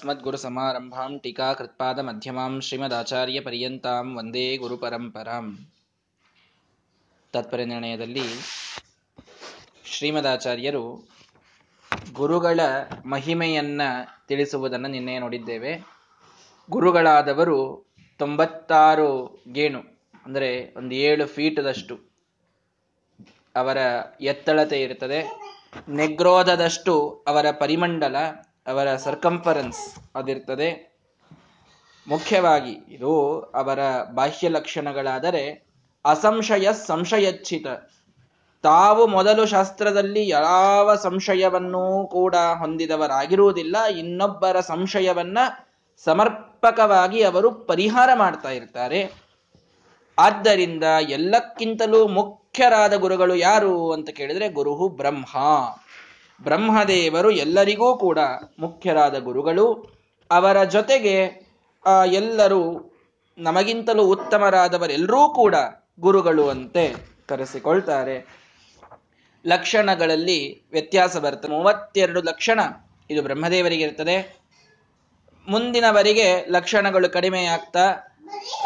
अस्मद्गुरुसमारम्भां टीकाकृत्पादमध्यमां ಶ್ರೀಮದಾಚಾರ್ಯಪರ್ಯಂತಾಂ ವಂದೇ ಗುರುಪರಂಪರಾಂ ತಾತ್ಪರ್ಯ ನಿರ್ಣಯದಲ್ಲಿ ಶ್ರೀಮದಾಚಾರ್ಯರು ಗುರುಗಳ ಮಹಿಮೆಯನ್ನ ತಿಳಿಸುವುದನ್ನು ನಿನ್ನೆ ನೋಡಿದ್ದೇವೆ ಗುರುಗಳಾದವರು ತೊಂಬತ್ತಾರು ಗೇಣು ಅಂದರೆ ಒಂದು ಏಳು ಫೀಟದಷ್ಟು ಅವರ ಎತ್ತಳತೆ ಇರುತ್ತದೆ ನೆಗ್ರೋಧದಷ್ಟು ಅವರ ಪರಿಮಂಡಲ ಅವರ ಸರ್ಕಂಫರೆನ್ಸ್ ಅದಿರ್ತದೆ. ಮುಖ್ಯವಾಗಿ ಇದು ಅವರ ಬಾಹ್ಯ ಲಕ್ಷಣಗಳಾದರೆ ಅಸಂಶಯ ಸಂಶಯಚ್ಛಿತ. ತಾವು ಮೊದಲು ಶಾಸ್ತ್ರದಲ್ಲಿ ಯಾವ ಸಂಶಯವನ್ನೂ ಕೂಡ ಹೊಂದಿದವರಾಗಿರುವುದಿಲ್ಲ. ಇನ್ನೊಬ್ಬರ ಸಂಶಯವನ್ನ ಸಮರ್ಪಕವಾಗಿ ಅವರು ಪರಿಹಾರ ಮಾಡ್ತಾ ಇರ್ತಾರೆ. ಆದ್ದರಿಂದ ಎಲ್ಲಕ್ಕಿಂತಲೂ ಮುಖ್ಯರಾದ ಗುರುಗಳು ಯಾರು ಅಂತ ಕೇಳಿದ್ರೆ ಗುರುಹು ಬ್ರಹ್ಮ. ಬ್ರಹ್ಮದೇವರು ಎಲ್ಲರಿಗೂ ಕೂಡ ಮುಖ್ಯರಾದ ಗುರುಗಳು. ಅವರ ಜೊತೆಗೆ ಎಲ್ಲರೂ ನಮಗಿಂತಲೂ ಉತ್ತಮರಾದವರೆಲ್ಲರೂ ಕೂಡ ಗುರುಗಳು ಅಂತೆ ಕರೆಸಿಕೊಳ್ತಾರೆ. ಲಕ್ಷಣಗಳಲ್ಲಿ ವ್ಯತ್ಯಾಸ ಬರ್ತದೆ. ಮೂವತ್ತೆರಡು ಲಕ್ಷಣ ಇದು ಬ್ರಹ್ಮದೇವರಿಗೆ ಇರ್ತದೆ. ಮುಂದಿನವರಿಗೆ ಲಕ್ಷಣಗಳು ಕಡಿಮೆ ಆಗ್ತಾ,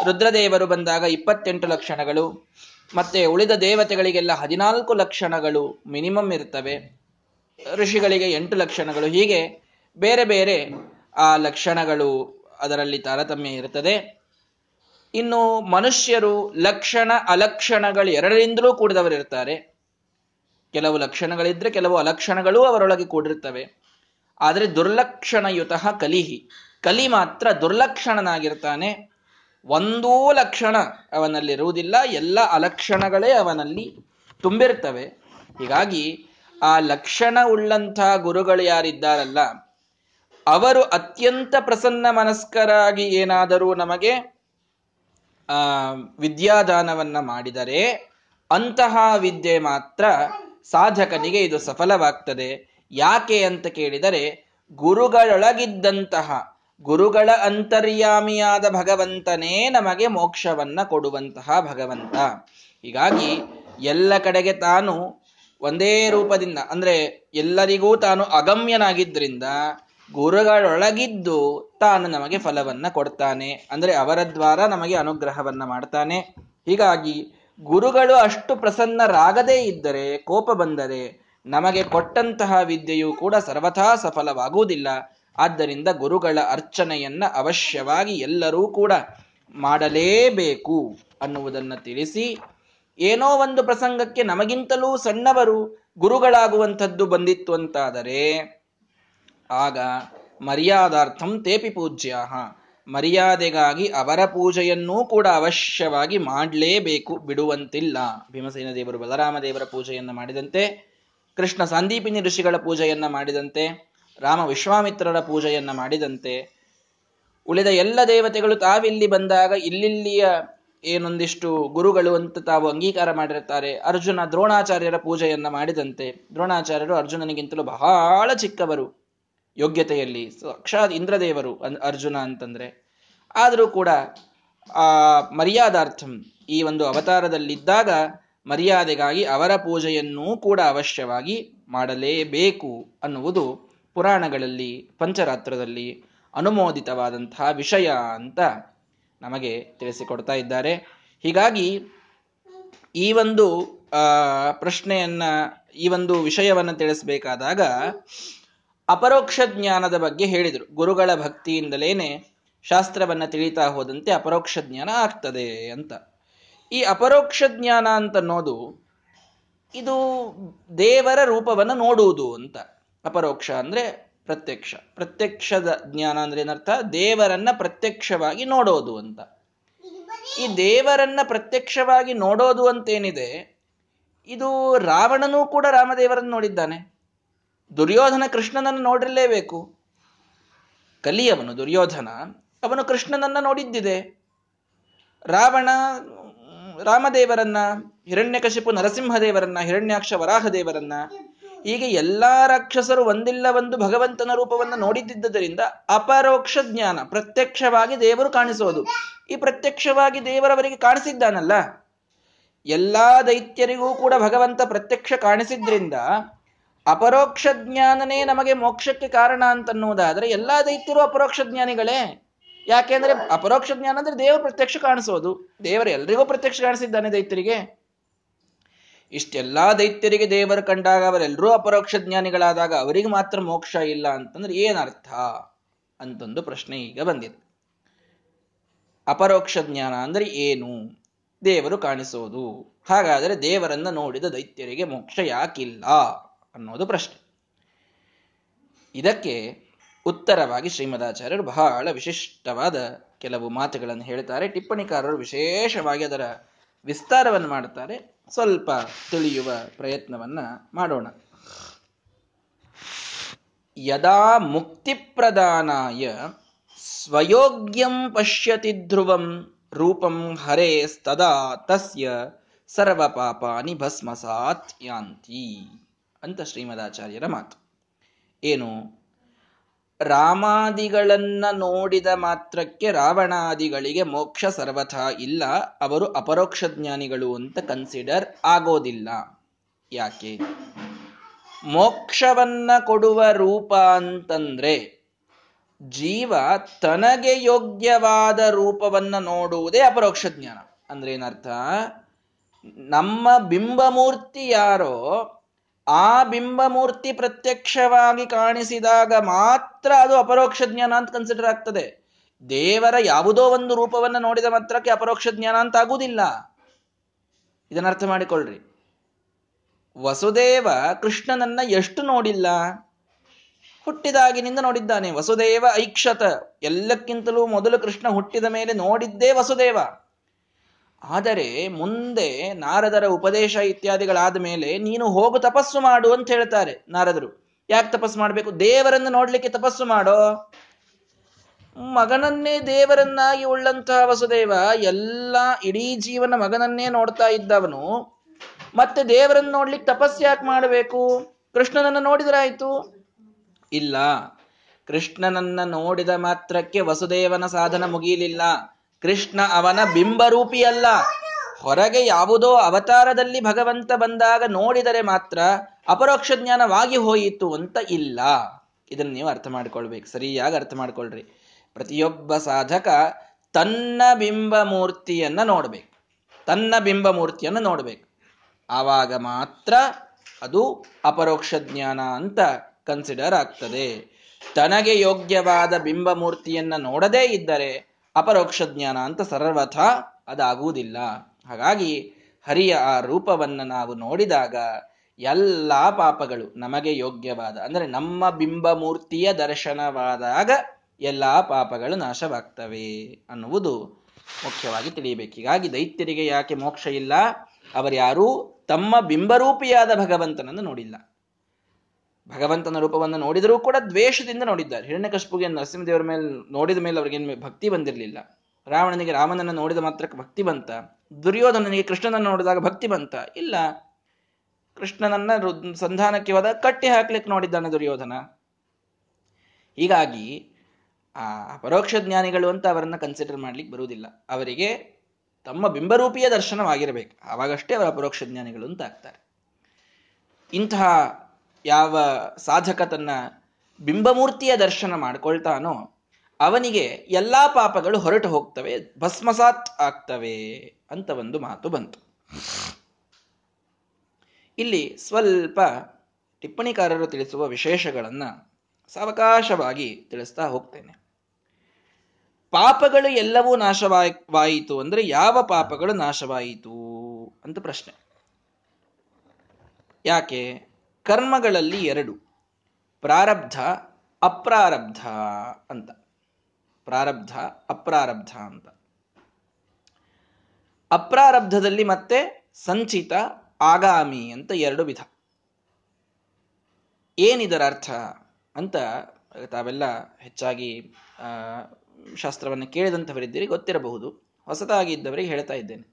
ರುದ್ರದೇವರು ಬಂದಾಗ ಇಪ್ಪತ್ತೆಂಟು ಲಕ್ಷಣಗಳು, ಮತ್ತೆ ಉಳಿದ ದೇವತೆಗಳಿಗೆಲ್ಲ ಹದಿನಾಲ್ಕು ಲಕ್ಷಣಗಳು ಮಿನಿಮಮ್ ಇರ್ತವೆ. ಋಷಿಗಳಿಗೆ ಎಂಟು ಲಕ್ಷಣಗಳು. ಹೀಗೆ ಬೇರೆ ಬೇರೆ ಆ ಲಕ್ಷಣಗಳು ಅದರಲ್ಲಿ ತಾರತಮ್ಯ ಇರುತ್ತದೆ. ಇನ್ನು ಮನುಷ್ಯರು ಲಕ್ಷಣ, ಅಲಕ್ಷಣಗಳು ಎರಡರಿಂದಲೂ ಕೂಡಿದವರಿರ್ತಾರೆ ಕೆಲವು ಲಕ್ಷಣಗಳಿದ್ರೆ ಕೆಲವು ಅಲಕ್ಷಣಗಳು ಅವರೊಳಗೆ ಕೂಡಿರ್ತವೆ ಆದರೆ ದುರ್ಲಕ್ಷಣಯುತ ಕಲಿಹಿ. ಕಲಿ ಮಾತ್ರ ದುರ್ಲಕ್ಷಣನಾಗಿರ್ತಾನೆ. ಒಂದೂ ಲಕ್ಷಣ ಅವನಲ್ಲಿರುವುದಿಲ್ಲ. ಎಲ್ಲ ಅಲಕ್ಷಣಗಳೇ ಅವನಲ್ಲಿ ತುಂಬಿರ್ತವೆ ಹೀಗಾಗಿ ಆ ಲಕ್ಷಣ ಉಳ್ಳಂತಹ ಗುರುಗಳು ಯಾರಿದ್ದಾರಲ್ಲ, ಅವರು ಅತ್ಯಂತ ಪ್ರಸನ್ನ ಮನಸ್ಕರಾಗಿ ಏನಾದರೂ ನಮಗೆ, ಆ, ವಿದ್ಯಾದಾನವನ್ನ ಮಾಡಿದರೆ ಅಂತಹ ವಿದ್ಯೆ ಮಾತ್ರ ಸಾಧಕನಿಗೆ ಇದು ಸಫಲವಾಗ್ತದೆ. ಯಾಕೆ ಅಂತ ಕೇಳಿದರೆ, ಗುರುಗಳೊಳಗಿದ್ದಂತಹ, ಗುರುಗಳ ಅಂತರ್ಯಾಮಿಯಾದ ಭಗವಂತನೇ ನಮಗೆ ಮೋಕ್ಷವನ್ನ ಕೊಡುವಂತಹ ಭಗವಂತ. ಹೀಗಾಗಿ ಎಲ್ಲ ಕಡೆಗೆ ತಾನು ಒಂದೇ ರೂಪದಿಂದ, ಅಂದ್ರೆ ಎಲ್ಲರಿಗೂ ತಾನು ಅಗಮ್ಯನಾಗಿದ್ದರಿಂದ ಗುರುಗಳೊಳಗಿದ್ದು ತಾನು ನಮಗೆ ಫಲವನ್ನ ಕೊಡ್ತಾನೆ, ಅಂದ್ರೆ ಅವರ ದ್ವಾರ ನಮಗೆ ಅನುಗ್ರಹವನ್ನ ಮಾಡ್ತಾನೆ. ಹೀಗಾಗಿ ಗುರುಗಳು ಅಷ್ಟು ಪ್ರಸನ್ನರಾಗದೇ ಇದ್ದರೆ, ಕೋಪ ಬಂದರೆ ನಮಗೆ ಕೊಟ್ಟಂತಹ ವಿದ್ಯೆಯು ಕೂಡ ಸರ್ವಥಾ ಸಫಲವಾಗುವುದಿಲ್ಲ. ಆದ್ದರಿಂದ ಗುರುಗಳ ಅರ್ಚನೆಯನ್ನ ಅವಶ್ಯವಾಗಿ ಎಲ್ಲರೂ ಕೂಡ ಮಾಡಲೇಬೇಕು ಅನ್ನುವುದನ್ನು ತಿಳಿಸಿ ಏನೋ ಒಂದು ಪ್ರಸಂಗಕ್ಕೆ ನಮಗಿಂತಲೂ ಸಣ್ಣವರು ಗುರುಗಳಾಗುವಂಥದ್ದು ಬಂದಿತ್ತು ಅಂತಾದರೆ, ಆಗ ಮರ್ಯಾದಾರ್ಥಂ ತೇಪಿ ಪೂಜ್ಯ ಮರ್ಯಾದೆಗಾಗಿ ಅವರ ಪೂಜೆಯನ್ನೂ ಕೂಡ ಅವಶ್ಯವಾಗಿ ಮಾಡಲೇಬೇಕು, ಬಿಡುವಂತಿಲ್ಲ. ಭೀಮಸೇನ ದೇವರು ಬಲರಾಮ ದೇವರ ಪೂಜೆಯನ್ನು ಮಾಡಿದಂತೆ, ಕೃಷ್ಣ ಸಂದೀಪಿನಿ ಋಷಿಗಳ ಪೂಜೆಯನ್ನ ಮಾಡಿದಂತೆ, ರಾಮ ವಿಶ್ವಾಮಿತ್ರರ ಪೂಜೆಯನ್ನ ಮಾಡಿದಂತೆ, ಉಳಿದ ಎಲ್ಲ ದೇವತೆಗಳು ತಾವಿಲ್ಲಿ ಬಂದಾಗ, ಇಲ್ಲಿಲ್ಲಿಯ ಏನೊಂದಿಷ್ಟು ಗುರುಗಳು ಅಂತ ತಾವು ಅಂಗೀಕಾರ ಮಾಡಿರುತ್ತಾರೆ. ಅರ್ಜುನ ದ್ರೋಣಾಚಾರ್ಯರ ಪೂಜೆಯನ್ನ ಮಾಡಿದಂತೆ. ದ್ರೋಣಾಚಾರ್ಯರು ಅರ್ಜುನನಿಗಿಂತಲೂ ಬಹಳ ಚಿಕ್ಕವರು. ಯೋಗ್ಯತೆಯಲ್ಲಿ ಸಾಕ್ಷಾತ್ ಇಂದ್ರದೇವರು ಅರ್ಜುನ ಅಂತಂದ್ರೆ. ಆದರೂ ಕೂಡ ಆ ಮರ್ಯಾದಾರ್ಥಂ ಈ ಒಂದು ಅವತಾರದಲ್ಲಿದ್ದಾಗ ಮರ್ಯಾದೆಗಾಗಿ ಅವರ ಪೂಜೆಯನ್ನೂ ಕೂಡ ಅವಶ್ಯವಾಗಿ ಮಾಡಲೇಬೇಕು ಅನ್ನುವುದು ಪುರಾಣಗಳಲ್ಲಿ, ಪಂಚರಾತ್ರದಲ್ಲಿ ಅನುಮೋದಿತವಾದಂತಹ ವಿಷಯ ಅಂತ ನಮಗೆ ತಿಳಿಸಿಕೊಡ್ತಾ ಇದ್ದಾರೆ. ಹೀಗಾಗಿ ಈ ಒಂದು ಪ್ರಶ್ನೆಯನ್ನ, ಈ ಒಂದು ವಿಷಯವನ್ನು ತಿಳಿಸಬೇಕಾದಾಗ ಅಪರೋಕ್ಷ ಜ್ಞಾನದ ಬಗ್ಗೆ ಹೇಳಿದರು. ಗುರುಗಳ ಭಕ್ತಿಯಿಂದಲೇನೆ ಶಾಸ್ತ್ರವನ್ನ ತಿಳಿತಾ ಹೋದಂತೆ ಅಪರೋಕ್ಷ ಜ್ಞಾನ ಆಗ್ತದೆ ಅಂತ. ಈ ಅಪರೋಕ್ಷ ಜ್ಞಾನ ಅಂತ ಅನ್ನೋದು ಇದು ದೇವರ ರೂಪವನ್ನು ನೋಡುವುದು ಅಂತ. ಅಪರೋಕ್ಷ ಅಂದ್ರೆ ಪ್ರತ್ಯಕ್ಷ. ಪ್ರತ್ಯಕ್ಷದ ಜ್ಞಾನ ಅಂದ್ರೆ ಏನರ್ಥ? ದೇವರನ್ನ ಪ್ರತ್ಯಕ್ಷವಾಗಿ ನೋಡೋದು ಅಂತ. ಈ ದೇವರನ್ನ ಪ್ರತ್ಯಕ್ಷವಾಗಿ ನೋಡೋದು ಅಂತೇನಿದೆ, ಇದು ರಾವಣನೂ ಕೂಡ ರಾಮದೇವರನ್ನು ನೋಡಿದ್ದಾನೆ. ದುರ್ಯೋಧನ ಕೃಷ್ಣನನ್ನು ನೋಡಿರಲೇಬೇಕು. ಕಲಿಯವನು ದುರ್ಯೋಧನ, ಅವನು ಕೃಷ್ಣನನ್ನ ನೋಡಿದ್ದಿದೆ. ರಾವಣ, ರಾಮದೇವರನ್ನ, ಹಿರಣ್ಯಕಶಿಪು ನರಸಿಂಹದೇವರನ್ನ, ಹಿರಣ್ಯಾಕ್ಷ ವರಾಹದೇವರನ್ನ ಹೀಗೆ ಎಲ್ಲ ರಾಕ್ಷಸರು ಒಂದಿಲ್ಲ ಒಂದು ಭಗವಂತನ ರೂಪವನ್ನು ನೋಡಿದ್ದಿದ್ದರಿಂದ ಅಪರೋಕ್ಷ ಜ್ಞಾನ, ಪ್ರತ್ಯಕ್ಷವಾಗಿ ದೇವರು ಕಾಣಿಸೋದು. ಈ ಪ್ರತ್ಯಕ್ಷವಾಗಿ ದೇವರವರಿಗೆ ಕಾಣಿಸಿದ್ದಾನಲ್ಲ? ಎಲ್ಲಾ ದೈತ್ಯರಿಗೂ ಕೂಡ ಭಗವಂತ ಪ್ರತ್ಯಕ್ಷ ಕಾಣಿಸಿದ್ರಿಂದ ಅಪರೋಕ್ಷ ಜ್ಞಾನನೇ ನಮಗೆ ಮೋಕ್ಷಕ್ಕೆ ಕಾರಣ ಅಂತನ್ನುವುದಾದ್ರೆ ಎಲ್ಲಾ ದೈತ್ಯರು ಅಪರೋಕ್ಷ ಜ್ಞಾನಿಗಳೇ. ಯಾಕೆಂದ್ರೆ ಅಪರೋಕ್ಷ ಜ್ಞಾನ ಅಂದ್ರೆ ದೇವರು ಪ್ರತ್ಯಕ್ಷ ಕಾಣಿಸೋದು. ದೇವರು ಎಲ್ರಿಗೂ ಪ್ರತ್ಯಕ್ಷ ಕಾಣಿಸಿದ್ದಾನೆ ದೈತ್ಯರಿಗೆ. ಇಷ್ಟೆಲ್ಲಾ ದೈತ್ಯರಿಗೆ ದೇವರು ಕಂಡಾಗ ಅವರೆಲ್ಲರೂ ಅಪರೋಕ್ಷ ಜ್ಞಾನಿಗಳಾದಾಗ ಅವರಿಗೆ ಮಾತ್ರ ಮೋಕ್ಷ ಇಲ್ಲ ಅಂತಂದ್ರೆ ಏನರ್ಥ ಅಂತೊಂದು ಪ್ರಶ್ನೆ ಈಗ ಬಂದಿದೆ. ಅಪರೋಕ್ಷ ಜ್ಞಾನ ಅಂದ್ರೆ ಏನು? ದೇವರು ಕಾಣಿಸೋದು. ಹಾಗಾದರೆ ದೇವರನ್ನ ನೋಡಿದ ದೈತ್ಯರಿಗೆ ಮೋಕ್ಷ ಯಾಕಿಲ್ಲ ಅನ್ನೋದು ಪ್ರಶ್ನೆ. ಇದಕ್ಕೆ ಉತ್ತರವಾಗಿ ಶ್ರೀಮದಾಚಾರ್ಯರು ಬಹಳ ವಿಶಿಷ್ಟವಾದ ಕೆಲವು ಮಾತುಗಳನ್ನು ಹೇಳ್ತಾರೆ. ಟಿಪ್ಪಣಿಕಾರರು ವಿಶೇಷವಾಗಿ ಅದರ ವಿಸ್ತಾರವನ್ನು ಮಾಡುತ್ತಾರೆ. ಸ್ವಲ್ಪ ತಿಳಿಯುವ ಪ್ರಯತ್ನವನ್ನ ಮಾಡೋಣ. ಯದಾ ಮುಕ್ತಿ ಪ್ರದಾನಾಯ ಸ್ವಯೋಗ್ಯಂ ಪಶ್ಯತಿ ಧ್ರುವಂ ರೂಪಂ ಹರೇಸ್ತದಾ ತಸ್ಯ ಸರ್ವ ಪಾಪಾನಿ ಭಸ್ಮಸಾತ್ ಯಾಂತಿ ಅಂತ ಶ್ರೀಮದಾಚಾರ್ಯರ ಮಾತು. ಏನು? ರಾಮಾದಿಗಳನ್ನ ನೋಡಿದ ಮಾತ್ರಕ್ಕೆ ರಾವಣಾದಿಗಳಿಗೆ ಮೋಕ್ಷ ಸರ್ವಥಾ ಇಲ್ಲ, ಅವರು ಅಪರೋಕ್ಷ ಜ್ಞಾನಿಗಳು ಅಂತ ಕನ್ಸಿಡರ್ ಆಗೋದಿಲ್ಲ. ಯಾಕೆ? ಮೋಕ್ಷವನ್ನ ಕೊಡುವ ರೂಪ ಅಂತಂದ್ರೆ, ಜೀವ ತನಗೆ ಯೋಗ್ಯವಾದ ರೂಪವನ್ನ ನೋಡುವುದೇ ಅಪರೋಕ್ಷ ಜ್ಞಾನ. ಅಂದ್ರೆ ಏನರ್ಥ ನಮ್ಮ ಬಿಂಬಮೂರ್ತಿ ಯಾರೋ ಆ ಬಿಂಬಮೂರ್ತಿ ಪ್ರತ್ಯಕ್ಷವಾಗಿ ಕಾಣಿಸಿದಾಗ ಮಾತ್ರ ಅದು ಅಪರೋಕ್ಷ ಜ್ಞಾನ ಅಂತ ಕನ್ಸಿಡರ್ ಆಗ್ತದೆ. ದೇವರ ಯಾವುದೋ ಒಂದು ರೂಪವನ್ನು ನೋಡಿದ ಮಾತ್ರಕ್ಕೆ ಅಪರೋಕ್ಷ ಜ್ಞಾನ ಅಂತ ಆಗುವುದಿಲ್ಲ. ಇದನ್ನ ಅರ್ಥ ಮಾಡಿಕೊಳ್ಳ್ರಿ ವಸುದೇವ ಕೃಷ್ಣನನ್ನ ಎಷ್ಟು ನೋಡಿಲ್ಲ? ಹುಟ್ಟಿದಾಗಿನಿಂದ ನೋಡಿದ್ದಾನೆ. ವಸುದೇವ ಐಕ್ಷತ. ಎಲ್ಲಕ್ಕಿಂತಲೂ ಮೊದಲು ಕೃಷ್ಣ ಹುಟ್ಟಿದ ಮೇಲೆ ನೋಡಿದ್ದೇ ವಸುದೇವ. ಆದರೆ ಮುಂದೆ ನಾರದರ ಉಪದೇಶ ಇತ್ಯಾದಿಗಳಾದ ಮೇಲೆ ನೀನು ಹೋಗು ತಪಸ್ಸು ಮಾಡು ಅಂತ ಹೇಳ್ತಾರೆ ನಾರದರು. ಯಾಕೆ ತಪಸ್ಸು ಮಾಡಬೇಕು? ದೇವರನ್ನು ನೋಡ್ಲಿಕ್ಕೆ ತಪಸ್ಸು ಮಾಡೋ? ಮಗನನ್ನೇ ದೇವರನ್ನಾಗಿ ಉಳ್ಳಂತಹ ವಸುದೇವ ಎಲ್ಲ ಇಡೀ ಜೀವನ ಮಗನನ್ನೇ ನೋಡ್ತಾ ಇದ್ದವನು. ಮತ್ತೆ ದೇವರನ್ನು ನೋಡ್ಲಿಕ್ಕೆ ತಪಸ್ಸು ಯಾಕೆ ಮಾಡಬೇಕು? ಕೃಷ್ಣನನ್ನು ನೋಡಿದ್ರಾಯ್ತು? ಇಲ್ಲ. ಕೃಷ್ಣನನ್ನ ನೋಡಿದ ಮಾತ್ರಕ್ಕೆ ವಸುದೇವನ ಸಾಧನ ಮುಗಿಯಲಿಲ್ಲ. ಕೃಷ್ಣ ಅವನ ಬಿಂಬರೂಪಿಯಲ್ಲ. ಹೊರಗೆ ಯಾವುದೋ ಅವತಾರದಲ್ಲಿ ಭಗವಂತ ಬಂದಾಗ ನೋಡಿದರೆ ಮಾತ್ರ ಅಪರೋಕ್ಷ ಜ್ಞಾನವಾಗಿ ಹೋಯಿತು ಅಂತ ಇಲ್ಲ. ಇದನ್ನು ನೀವು ಅರ್ಥ ಮಾಡ್ಕೊಳ್ಬೇಕು. ಸರಿಯಾಗಿ ಅರ್ಥ ಮಾಡ್ಕೊಳ್ರಿ. ಪ್ರತಿಯೊಬ್ಬ ಸಾಧಕ ತನ್ನ ಬಿಂಬ ಮೂರ್ತಿಯನ್ನ ನೋಡ್ಬೇಕು. ತನ್ನ ಬಿಂಬ ಮೂರ್ತಿಯನ್ನು ನೋಡ್ಬೇಕು. ಆವಾಗ ಮಾತ್ರ ಅದು ಅಪರೋಕ್ಷ ಜ್ಞಾನ ಅಂತ ಕನ್ಸಿಡರ್ ಆಗ್ತದೆ. ತನಗೆ ಯೋಗ್ಯವಾದ ಬಿಂಬ ಮೂರ್ತಿಯನ್ನ ನೋಡದೇ ಇದ್ದರೆ ಅಪರೋಕ್ಷ ಜ್ಞಾನ ಅಂತ ಸರ್ವಥ ಅದಾಗುವುದಿಲ್ಲ. ಹಾಗಾಗಿ ಹರಿಯ ಆ ರೂಪವನ್ನು ನಾವು ನೋಡಿದಾಗ ಎಲ್ಲ ಪಾಪಗಳು ನಮಗೆ ಯೋಗ್ಯವಾದ, ಅಂದರೆ ನಮ್ಮ ಬಿಂಬಮೂರ್ತಿಯ ದರ್ಶನವಾದಾಗ ಎಲ್ಲ ಪಾಪಗಳು ನಾಶವಾಗ್ತವೆ ಅನ್ನುವುದು ಮುಖ್ಯವಾಗಿ ತಿಳಿಯಬೇಕು. ಹೀಗಾಗಿ ದೈತ್ಯರಿಗೆ ಯಾಕೆ ಮೋಕ್ಷ ಇಲ್ಲ? ಅವರ್ಯಾರೂ ತಮ್ಮ ಬಿಂಬರೂಪಿಯಾದ ಭಗವಂತನನ್ನು ನೋಡಿಲ್ಲ. ಭಗವಂತನ ರೂಪವನ್ನು ನೋಡಿದರೂ ಕೂಡ ದ್ವೇಷದಿಂದ ನೋಡಿದ್ದಾರೆ. ಹಿರಣ್ಯಕಶ್ಪುಗೆ ನರಸಿಂಹದೇವರ ಮೇಲೆ, ನೋಡಿದ ಮೇಲೆ ಅವರಿಗೆ ಭಕ್ತಿ ಬಂದಿರಲಿಲ್ಲ. ರಾವಣನಿಗೆ ರಾಮನನ್ನು ನೋಡಿದ ಮಾತ್ರಕ್ಕೆ ಭಕ್ತಿ ಬಂತ. ದುರ್ಯೋಧನನಿಗೆ ಕೃಷ್ಣನನ್ನು ನೋಡಿದಾಗ ಭಕ್ತಿ ಬಂತ. ಇಲ್ಲ, ಕೃಷ್ಣನನ್ನ ಸಂಧಾನಕ್ಕೆ ಹೋದ ಕಟ್ಟಿ ಹಾಕ್ಲಿಕ್ಕೆ ನೋಡಿದ್ದಾನೆ ದುರ್ಯೋಧನ. ಹೀಗಾಗಿ ಆ ಪರೋಕ್ಷ ಜ್ಞಾನಿಗಳು ಅಂತ ಅವರನ್ನ ಕನ್ಸಿಡರ್ ಮಾಡ್ಲಿಕ್ಕೆ ಬರುವುದಿಲ್ಲ. ಅವರಿಗೆ ತಮ್ಮ ಬಿಂಬರೂಪಿಯ ದರ್ಶನವಾಗಿರಬೇಕು. ಆವಾಗಷ್ಟೇ ಅವರ ಪರೋಕ್ಷ ಜ್ಞಾನಿಗಳು ಅಂತ ಆಗ್ತಾರೆ. ಇಂತಹ ಯಾವ ಸಾಧಕ ತನ್ನ ಬಿಂಬಮೂರ್ತಿಯ ದರ್ಶನ ಮಾಡ್ಕೊಳ್ತಾನೋ ಅವನಿಗೆ ಎಲ್ಲಾ ಪಾಪಗಳು ಹೊರಟು ಹೋಗ್ತವೆ, ಭಸ್ಮಸಾತ್ ಆಗ್ತವೆ ಅಂತ ಒಂದು ಮಾತು ಬಂತು. ಇಲ್ಲಿ ಸ್ವಲ್ಪ ಟಿಪ್ಪಣಿಕಾರರು ತಿಳಿಸುವ ವಿಶೇಷಗಳನ್ನ ಸಾವಕಾಶವಾಗಿ ತಿಳಿಸ್ತಾ ಹೋಗ್ತೇನೆ. ಪಾಪಗಳು ಎಲ್ಲವೂ ನಾಶವಾಯಿತು ಅಂದ್ರೆ ಯಾವ ಪಾಪಗಳು ನಾಶವಾಯಿತು ಅಂತ ಪ್ರಶ್ನೆ. ಯಾಕೆ? ಕರ್ಮಗಳಲ್ಲಿ ಎರಡು. ಪ್ರಾರಬ್ಧ, ಅಪ್ರಾರಬ್ಧ ಅಂತ. ಪ್ರಾರಬ್ಧ, ಅಪ್ರಾರಬ್ಧ ಅಂತ. ಅಪ್ರಾರಬ್ಧದಲ್ಲಿ ಮತ್ತೆ ಸಂಚಿತ, ಆಗಾಮಿ ಅಂತ ಎರಡು ವಿಧ. ಏನಿದರ ಅರ್ಥ ಅಂತ ತಾವೆಲ್ಲ ಹೆಚ್ಚಾಗಿ ಶಾಸ್ತ್ರವನ್ನು ಕೇಳಿದಂಥವರಿದ್ದೀರಿ, ಗೊತ್ತಿರಬಹುದು. ಹೊಸದಾಗಿ ಇದ್ದವರಿಗೆ ಹೇಳ್ತಾ ಇದ್ದೇನೆ.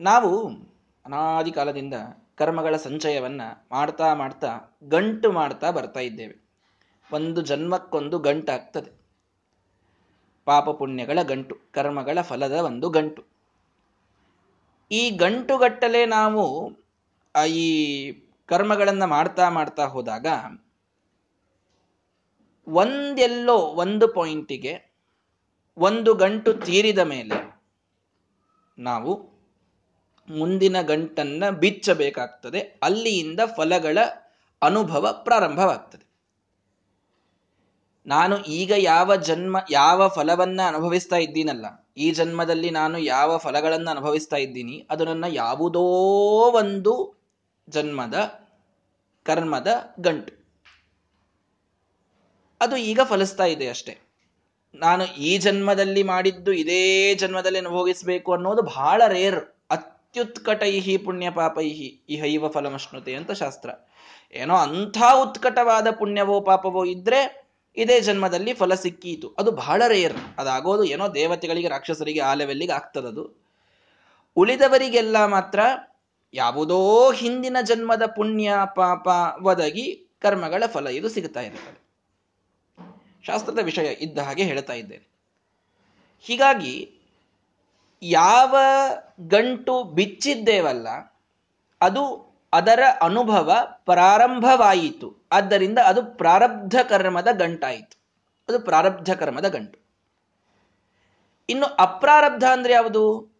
ನಾವು ಅನಾದಿ ಕಾಲದಿಂದ ಕರ್ಮಗಳ ಸಂಚಯವನ್ನ ಮಾಡ್ತಾ ಮಾಡ್ತಾ ಗಂಟು ಮಾಡ್ತಾ ಬರ್ತಾ ಇದ್ದೇವೆ. ಒಂದು ಜನ್ಮಕ್ಕೊಂದು ಗಂಟಾಗ್ತದೆ ಪಾಪ ಪುಣ್ಯಗಳ ಗಂಟು, ಕರ್ಮಗಳ ಫಲದ ಒಂದು ಗಂಟು. ಈ ಗಂಟುಗಟ್ಟಲೆ ನಾವು ಈ ಕರ್ಮಗಳನ್ನು ಮಾಡ್ತಾ ಮಾಡ್ತಾ ಹೋದಾಗ ಒಂದೆಲ್ಲೋ ಒಂದು ಪಾಯಿಂಟಿಗೆ ಒಂದು ಗಂಟು ತೀರಿದ ಮೇಲೆ ನಾವು ಮುಂದಿನ ಗಂಟನ್ನ ಬಿಚ್ಚಬೇಕಾಗ್ತದೆ. ಅಲ್ಲಿಯಿಂದ ಫಲಗಳ ಅನುಭವ ಪ್ರಾರಂಭವಾಗ್ತದೆ. ನಾನು ಈಗ ಯಾವ ಜನ್ಮ, ಯಾವ ಫಲವನ್ನ ಅನುಭವಿಸ್ತಾ ಇದ್ದೀನಲ್ಲ, ಈ ಜನ್ಮದಲ್ಲಿ ನಾನು ಯಾವ ಫಲಗಳನ್ನು ಅನುಭವಿಸ್ತಾ ಇದ್ದೀನಿ, ಅದು ನನ್ನ ಯಾವುದೋ ಒಂದು ಜನ್ಮದ, ಕರ್ಮದ ಗಂಟು. ಅದು ಈಗ ಫಲಿಸ್ತಾ ಇದೆ ಅಷ್ಟೆ. ನಾನು ಈ ಜನ್ಮದಲ್ಲಿ ಮಾಡಿದ್ದು ಇದೇ ಜನ್ಮದಲ್ಲಿ ಅನುಭವಿಸಬೇಕು ಅನ್ನೋದು ಬಹಳ ರೇರ್ ಅತ್ಯುತ್ಕಟೈಹಿ ಪುಣ್ಯ ಪಾಪೈಹಿ ಇಹೈವ ಫಲಮಶ್ನುತೆ ಅಂತ ಶಾಸ್ತ್ರ. ಏನೋ ಅಂಥ ಉತ್ಕಟವಾದ ಪುಣ್ಯವೋ ಪಾಪವೋ ಇದ್ರೆ ಇದೇ ಜನ್ಮದಲ್ಲಿ ಫಲ ಸಿಕ್ಕೀತು. ಅದು ಬಹಳ ರೇರ್. ಅದಾಗೋದು ಏನೋ ದೇವತೆಗಳಿಗೆ, ರಾಕ್ಷಸರಿಗೆ ಆ ಲೆವೆಲ್ಲಿಗೆ ಆಗ್ತದದು. ಉಳಿದವರಿಗೆಲ್ಲ ಮಾತ್ರ ಯಾವುದೋ ಹಿಂದಿನ ಜನ್ಮದ ಪುಣ್ಯ, ಪಾಪ ಒದಗಿ ಕರ್ಮಗಳ ಫಲ ಇದು ಸಿಗ್ತಾ ಇರ್ತದೆ ಶಾಸ್ತ್ರದ ವಿಷಯ ಇದ್ದ ಹಾಗೆ ಹೇಳ್ತಾ ಇದ್ದೇನೆ. ಹೀಗಾಗಿ ಯಾವ ಗಂಟು ಬಿಚ್ಚಿದ್ದೇವಲ್ಲ, ಅದು ಅದರ ಅನುಭವ ಪ್ರಾರಂಭವಾಯಿತು. ಆದ್ದರಿಂದ ಅದು ಪ್ರಾರಬ್ಧ ಕರ್ಮದ ಗಂಟಾಯಿತು. ಅದು ಪ್ರಾರಬ್ಧ ಕರ್ಮದ ಗಂಟು. ಇನ್ನು ಅಪ್ರಾರಬ್ಧ ಅಂದ್ರೆ ಯಾವುದು?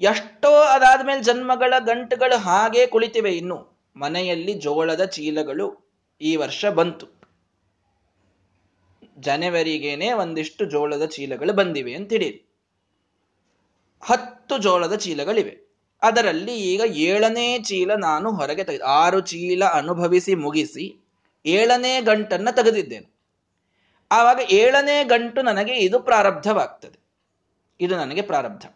ಎಷ್ಟೋ ಅದಾದ ಮೇಲೆ ಜನ್ಮಗಳ ಗಂಟುಗಳು ಹಾಗೆ ಕುಳಿತಿವೆ. ಇನ್ನು ಮನೆಯಲ್ಲಿ ಜೋಳದ ಚೀಲಗಳು ಈ ವರ್ಷ ಬಂತು. ಜನವರಿಗೇನೆ ಒಂದಿಷ್ಟು ಜೋಳದ ಚೀಲಗಳು ಬಂದಿವೆ ಅಂತ ಹಿಡೀರಿ ಹತ್ತು ಜೋಳದ ಚೀಲಗಳಿವೆ. ಅದರಲ್ಲಿ ಈಗ ಏಳನೇ ಚೀಲ ನಾನು ಹೊರಗೆ ತೆಗೆದು, ಆರು ಚೀಲ ಅನುಭವಿಸಿ ಮುಗಿಸಿ ಏಳನೇ ಗಂಟನ್ನ ತೆಗೆದಿದ್ದೇನೆ. ಆವಾಗ ಏಳನೇ ಗಂಟು ನನಗೆ ಇದು ಪ್ರಾರಬ್ಧವಾಗ್ತದೆ. ಇದು ನನಗೆ ಪ್ರಾರಬ್ಧ.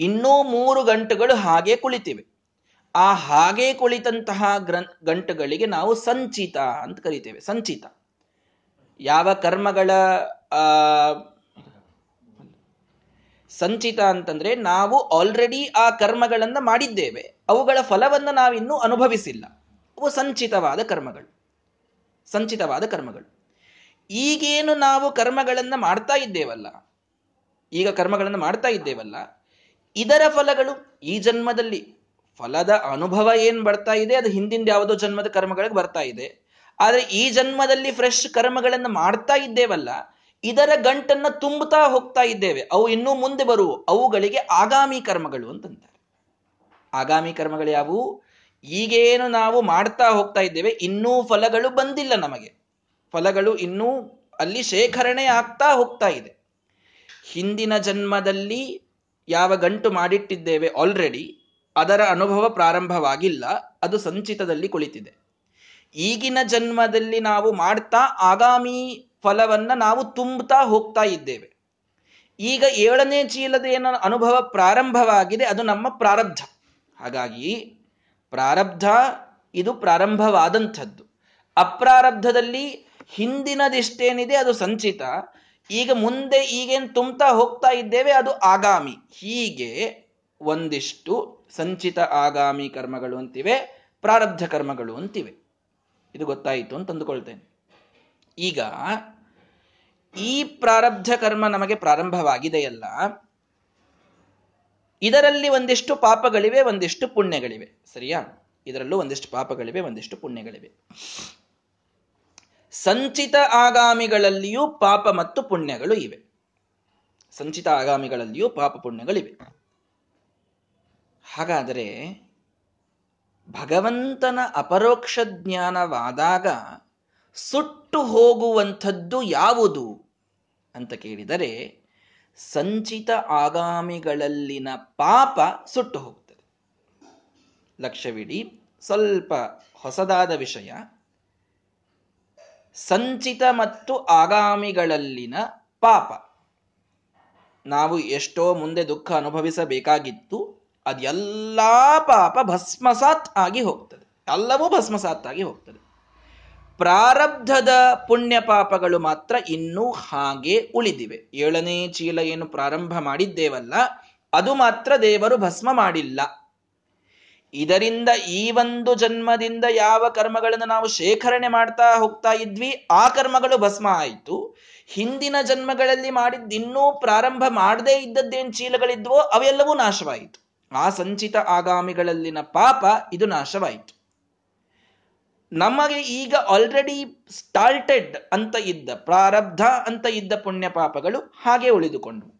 ಇನ್ನೂ ಮೂರು ಗಂಟುಗಳು ಹಾಗೆ ಕುಳಿತಿವೆ. ಆ ಹಾಗೆ ಕುಳಿತಂತಹ ಗ್ರಂ, ಗಂಟುಗಳಿಗೆ ನಾವು ಸಂಚಿತ ಅಂತ ಕರಿತೇವೆ. ಸಂಚಿತ. ಯಾವ ಕರ್ಮಗಳ ಸಂಚಿತ ಅಂತಂದ್ರೆ ನಾವು ಆಲ್ರೆಡಿ ಆ ಕರ್ಮಗಳನ್ನು ಮಾಡಿದ್ದೇವೆ. ಅವುಗಳ ಫಲವನ್ನು ನಾವಿನ್ನೂ ಅನುಭವಿಸಿಲ್ಲ. ಅವು ಸಂಚಿತವಾದ ಕರ್ಮಗಳು. ಸಂಚಿತವಾದ ಕರ್ಮಗಳು. ಈಗೇನು ನಾವು ಕರ್ಮಗಳನ್ನು ಮಾಡ್ತಾ ಇದ್ದೇವಲ್ಲ, ಈಗ ಕರ್ಮಗಳನ್ನು ಮಾಡ್ತಾ ಇದ್ದೇವಲ್ಲ, ಇದರ ಫಲಗಳು, ಈ ಜನ್ಮದಲ್ಲಿ ಫಲದ ಅನುಭವ ಏನು ಬರ್ತಾ ಇದೆ, ಅದು ಹಿಂದಿನ ಯಾವುದೋ ಜನ್ಮದ ಕರ್ಮಗಳಿಗೆ ಬರ್ತಾ ಇದೆ. ಆದರೆ ಈ ಜನ್ಮದಲ್ಲಿ ಫ್ರೆಶ್ ಕರ್ಮಗಳನ್ನು ಮಾಡ್ತಾ ಇದ್ದೇವಲ್ಲ ಇದರ ಗಂಟನ್ನ ತುಂಬುತ್ತಾ ಹೋಗ್ತಾ ಇದ್ದೇವೆ. ಅವು ಇನ್ನೂ ಮುಂದೆ ಬರುವು. ಅವುಗಳಿಗೆ ಆಗಾಮಿ ಕರ್ಮಗಳು ಅಂತಂತಾರೆ. ಆಗಾಮಿ ಕರ್ಮಗಳು ಯಾವುವು? ಈಗೇನು ನಾವು ಮಾಡ್ತಾ ಹೋಗ್ತಾ ಇದ್ದೇವೆ, ಇನ್ನೂ ಫಲಗಳು ಬಂದಿಲ್ಲ ನಮಗೆ. ಫಲಗಳು ಇನ್ನೂ ಅಲ್ಲಿ ಶೇಖರಣೆ ಆಗ್ತಾ ಹೋಗ್ತಾ ಇದೆ. ಹಿಂದಿನ ಜನ್ಮದಲ್ಲಿ ಯಾವ ಗಂಟು ಮಾಡಿಟ್ಟಿದ್ದೇವೆ ಆಲ್ರೆಡಿ ಅದರ ಅನುಭವ ಪ್ರಾರಂಭವಾಗಿಲ್ಲ, ಅದು ಸಂಚಿತದಲ್ಲಿ ಕುಳಿತಿದೆ. ಈಗಿನ ಜನ್ಮದಲ್ಲಿ ನಾವು ಮಾಡ್ತಾ ಆಗಾಮಿ ಫಲವನ್ನ ನಾವು ತುಂಬುತ್ತಾ ಹೋಗ್ತಾ ಇದ್ದೇವೆ. ಈಗ ಏಳನೇ ಚೀಲದ ಏನ ಅನುಭವ ಪ್ರಾರಂಭವಾಗಿದೆ, ಅದು ನಮ್ಮ ಪ್ರಾರಬ್ಧ. ಹಾಗಾಗಿ ಪ್ರಾರಬ್ಧ ಇದು ಪ್ರಾರಂಭವಾದಂಥದ್ದು. ಅಪ್ರಾರಬ್ಧದಲ್ಲಿ ಹಿಂದಿನದಿಷ್ಟೇನಿದೆ ಅದು ಸಂಚಿತ. ಈಗ ಮುಂದೆ ಈಗೇನು ತುಂಬ್ತಾ ಹೋಗ್ತಾ ಇದ್ದೇವೆ, ಅದು ಆಗಾಮಿ. ಹೀಗೆ ಒಂದಿಷ್ಟು ಸಂಚಿತ ಆಗಾಮಿ ಕರ್ಮಗಳು ಅಂತಿವೆ, ಪ್ರಾರಬ್ಧ ಕರ್ಮಗಳು ಅಂತಿವೆ. ಇದು ಗೊತ್ತಾಯಿತು ಅಂತ ಅಂದುಕೊಳ್ತೇನೆ. ಈಗ ಈ ಪ್ರಾರಬ್ಧ ಕರ್ಮ ನಮಗೆ ಪ್ರಾರಂಭವಾಗಿದೆಯಲ್ಲ, ಇದರಲ್ಲಿ ಒಂದಿಷ್ಟು ಪಾಪಗಳಿವೆ, ಒಂದಿಷ್ಟು ಪುಣ್ಯಗಳಿವೆ. ಸರಿಯಾ? ಇದರಲ್ಲೂ ಒಂದಿಷ್ಟು ಪಾಪಗಳಿವೆ, ಒಂದಿಷ್ಟು ಪುಣ್ಯಗಳಿವೆ. ಸಂಚಿತ ಆಗಾಮಿಗಳಲ್ಲಿಯೂ ಪಾಪ ಮತ್ತು ಪುಣ್ಯಗಳು ಇವೆ. ಸಂಚಿತ ಆಗಾಮಿಗಳಲ್ಲಿಯೂ ಪಾಪ ಪುಣ್ಯಗಳಿವೆ. ಹಾಗಾದರೆ ಭಗವಂತನ ಅಪರೋಕ್ಷ ಜ್ಞಾನವಾದಾಗ ಸುಟ್ಟು ಹೋಗುವಂಥದ್ದು ಯಾವುದು? ಅಂತ ಕೇಳಿದರೆ, ಸಂಚಿತ ಆಗಾಮಿಗಳಲ್ಲಿನ ಪಾಪ ಸುಟ್ಟು ಹೋಗ್ತದೆ. ಲಕ್ಷವಿಡಿ, ಸ್ವಲ್ಪ ಹೊಸದಾದ ವಿಷಯ. ಸಂಚಿತ ಮತ್ತು ಆಗಾಮಿಗಳಲ್ಲಿನ ಪಾಪ. ನಾವು ಎಷ್ಟೋ ಮುಂದೆ ದುಃಖ ಅನುಭವಿಸಬೇಕಾಗಿತ್ತು ಅದೆಲ್ಲ ಪಾಪ ಭಸ್ಮಸಾತ್ ಆಗಿ ಹೋಗ್ತದೆ. ಎಲ್ಲವೂ ಭಸ್ಮಸಾತ್ ಆಗಿ ಹೋಗ್ತದೆ. ಪ್ರಾರಬ್ಧದ ಪುಣ್ಯ ಪಾಪಗಳು ಮಾತ್ರ ಇನ್ನೂ ಹಾಗೆ ಉಳಿದಿವೆ. ಏಳನೇ ಚೀಲ ಏನು ಪ್ರಾರಂಭ ಮಾಡಿದ್ದೇವಲ್ಲ, ಅದು ಮಾತ್ರ ದೇವರು ಭಸ್ಮ ಮಾಡಿಲ್ಲ. ಇದರಿಂದ ಈ ಒಂದು ಜನ್ಮದಿಂದ ಯಾವ ಕರ್ಮಗಳನ್ನು ನಾವು ಶೇಖರಣೆ ಮಾಡ್ತಾ ಹೋಗ್ತಾ ಇದ್ವಿ, ಆ ಕರ್ಮಗಳು ಭಸ್ಮ ಆಯಿತು. ಹಿಂದಿನ ಜನ್ಮಗಳಲ್ಲಿ ಮಾಡಿದ್ದಿನ್ನೂ ಪ್ರಾರಂಭ ಮಾಡದೇ ಇದ್ದದ್ದೇನು ಚೀಲಗಳಿದ್ವೋ ಅವೆಲ್ಲವೂ ನಾಶವಾಯಿತು. ಆ ಸಂಚಿತ ಆಗಾಮಿಗಳಲ್ಲಿನ ಪಾಪ, ಇದು ನಾಶವಾಯಿತು. ನಮಗೆ ಈಗ ಆಲ್ರೆಡಿ ಸ್ಟಾರ್ಟೆಡ್ ಅಂತ ಇದ್ದ, ಪ್ರಾರಬ್ಧ ಅಂತ ಇದ್ದ ಪುಣ್ಯ ಪಾಪಗಳು ಹಾಗೆ ಉಳಿದುಕೊಂಡವು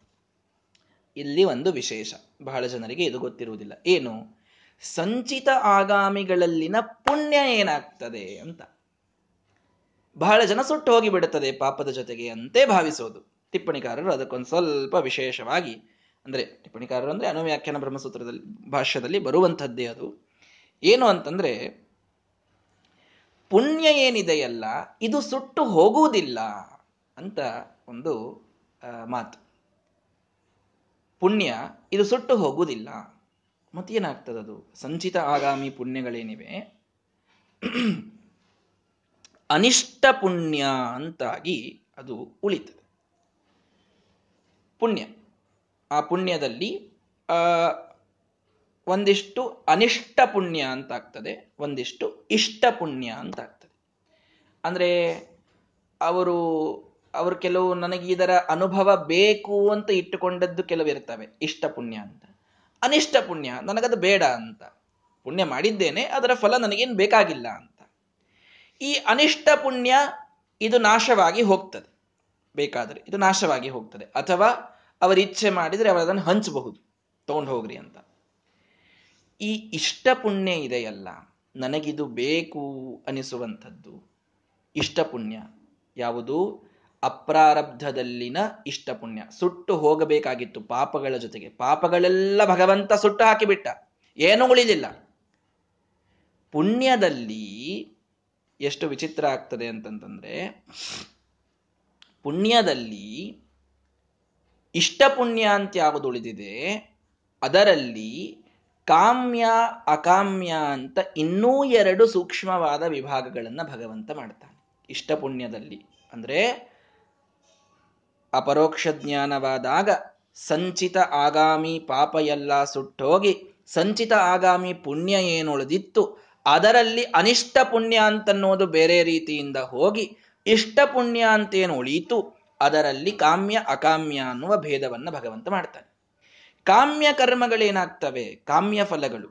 ಇಲ್ಲಿ ಒಂದು ವಿಶೇಷ. ಬಹಳ ಜನರಿಗೆ ಇದು ಗೊತ್ತಿರುವುದಿಲ್ಲ. ಏನು? ಸಂಚಿತ ಆಗಾಮಿಗಳಲ್ಲಿನ ಪುಣ್ಯ ಏನಾಗ್ತದೆ ಅಂತ. ಬಹಳ ಜನ ಸುಟ್ಟು ಹೋಗಿಬಿಡುತ್ತದೆ ಪಾಪದ ಜೊತೆಗೆ ಅಂತೆ ಭಾವಿಸೋದು. ಟಿಪ್ಪಣಿಕಾರರು ಅದಕ್ಕೊಂದು ಸ್ವಲ್ಪ ವಿಶೇಷವಾಗಿ, ಅಂದ್ರೆ ಟಿಪ್ಪಣಿಕಾರರು ಅಂದ್ರೆ ಅನುವ್ಯಾಖ್ಯಾನ ಬ್ರಹ್ಮಸೂತ್ರದಲ್ಲಿ, ಭಾಷ್ಯದಲ್ಲಿ ಬರುವಂಥದ್ದೇ ಅದು. ಏನು ಅಂತಂದ್ರೆ ಪುಣ್ಯ ಏನಿದೆಯಲ್ಲ, ಇದು ಸುಟ್ಟು ಹೋಗುವುದಿಲ್ಲ ಅಂತ ಒಂದು ಮಾತು. ಪುಣ್ಯ, ಇದು ಸುಟ್ಟು ಹೋಗುವುದಿಲ್ಲ. ಮತ್ತೇನಾಗ್ತದದು ಸಂಚಿತ ಆಗಾಮಿ ಪುಣ್ಯಗಳೇನಿವೆ? ಅನಿಷ್ಟ ಪುಣ್ಯ ಅಂತಾಗಿ ಅದು ಉಳಿತದೆ. ಪುಣ್ಯ. ಆ ಪುಣ್ಯದಲ್ಲಿ ಒಂದಿಷ್ಟು ಅನಿಷ್ಟ ಪುಣ್ಯ ಅಂತ ಆಗ್ತದೆ ಒಂದಿಷ್ಟು ಇಷ್ಟ ಪುಣ್ಯ ಅಂತ ಆಗ್ತದೆ ಅಂದ್ರೆ ಅವರು ಅವರು ಕೆಲವು ನನಗೆ ಇದರ ಅನುಭವ ಬೇಕು ಅಂತ ಇಟ್ಟುಕೊಂಡದ್ದು ಕೆಲವು ಇರ್ತವೆ. ಇಷ್ಟ ಪುಣ್ಯ ಅಂತ. ಅನಿಷ್ಟ ಪುಣ್ಯ, ನನಗದು ಬೇಡ ಅಂತ. ಪುಣ್ಯ ಮಾಡಿದ್ದೇನೆ, ಅದರ ಫಲ ನನಗೇನು ಬೇಕಾಗಿಲ್ಲ ಅಂತ. ಈ ಅನಿಷ್ಟ ಪುಣ್ಯ ಇದು ನಾಶವಾಗಿ ಹೋಗ್ತದೆ. ಬೇಕಾದರೆ ಇದು ನಾಶವಾಗಿ ಹೋಗ್ತದೆ. ಅಥವಾ ಅವರ ಇಚ್ಛೆ ಮಾಡಿದರೆ ಅವರು ಅದನ್ನು ಹಂಚಬಹುದು. ತಗೊಂಡು ಹೋಗ್ರಿ ಅಂತ. ಈ ಇಷ್ಟ ಪುಣ್ಯ ಇದೆಯಲ್ಲ, ನನಗಿದು ಬೇಕು ಅನಿಸುವಂಥದ್ದು. ಇಷ್ಟ ಪುಣ್ಯ ಯಾವುದು? ಅಪ್ರಾರಬ್ಧದಲ್ಲಿನ ಇಷ್ಟ ಪುಣ್ಯ ಸುಟ್ಟು ಹೋಗಬೇಕಾಗಿತ್ತು ಪಾಪಗಳ ಜೊತೆಗೆ. ಪಾಪಗಳೆಲ್ಲ ಭಗವಂತ ಸುಟ್ಟು ಹಾಕಿಬಿಟ್ಟ. ಏನು ಉಳಿದಿಲ್ಲ. ಪುಣ್ಯದಲ್ಲಿ ಎಷ್ಟು ವಿಚಿತ್ರ ಆಗ್ತದೆ ಅಂತಂತಂದ್ರೆ, ಪುಣ್ಯದಲ್ಲಿ ಇಷ್ಟ ಪುಣ್ಯ ಅಂತ ಯಾವುದು ಉಳಿದಿದೆ, ಅದರಲ್ಲಿ ಕಾಮ್ಯ, ಅಕಾಮ್ಯ ಅಂತ ಇನ್ನೂ ಎರಡು ಸೂಕ್ಷ್ಮವಾದ ವಿಭಾಗಗಳನ್ನು ಭಗವಂತ ಮಾಡ್ತಾನೆ. ಇಷ್ಟ ಪುಣ್ಯದಲ್ಲಿ. ಅಂದ್ರೆ ಅಪರೋಕ್ಷ ಜ್ಞಾನವಾದಾಗ ಸಂಚಿತ ಆಗಾಮಿ ಪಾಪ ಎಲ್ಲ ಸುಟ್ಟೋಗಿ ಸಂಚಿತ ಆಗಾಮಿ ಪುಣ್ಯ ಏನು ಉಳಿದಿತ್ತು ಅದರಲ್ಲಿ ಅನಿಷ್ಟ ಪುಣ್ಯ ಅಂತನ್ನೋದು ಬೇರೆ ರೀತಿಯಿಂದ ಹೋಗಿ ಇಷ್ಟ ಪುಣ್ಯ ಅಂತೇನು ಉಳಿಯಿತು ಅದರಲ್ಲಿ ಕಾಮ್ಯ, ಅಕಾಮ್ಯ ಅನ್ನುವ ಭೇದವನ್ನು ಭಗವಂತ ಮಾಡ್ತಾನೆ. ಕಾಮ್ಯ ಕರ್ಮಗಳೇನಾಗ್ತವೆ? ಕಾಮ್ಯ ಫಲಗಳು.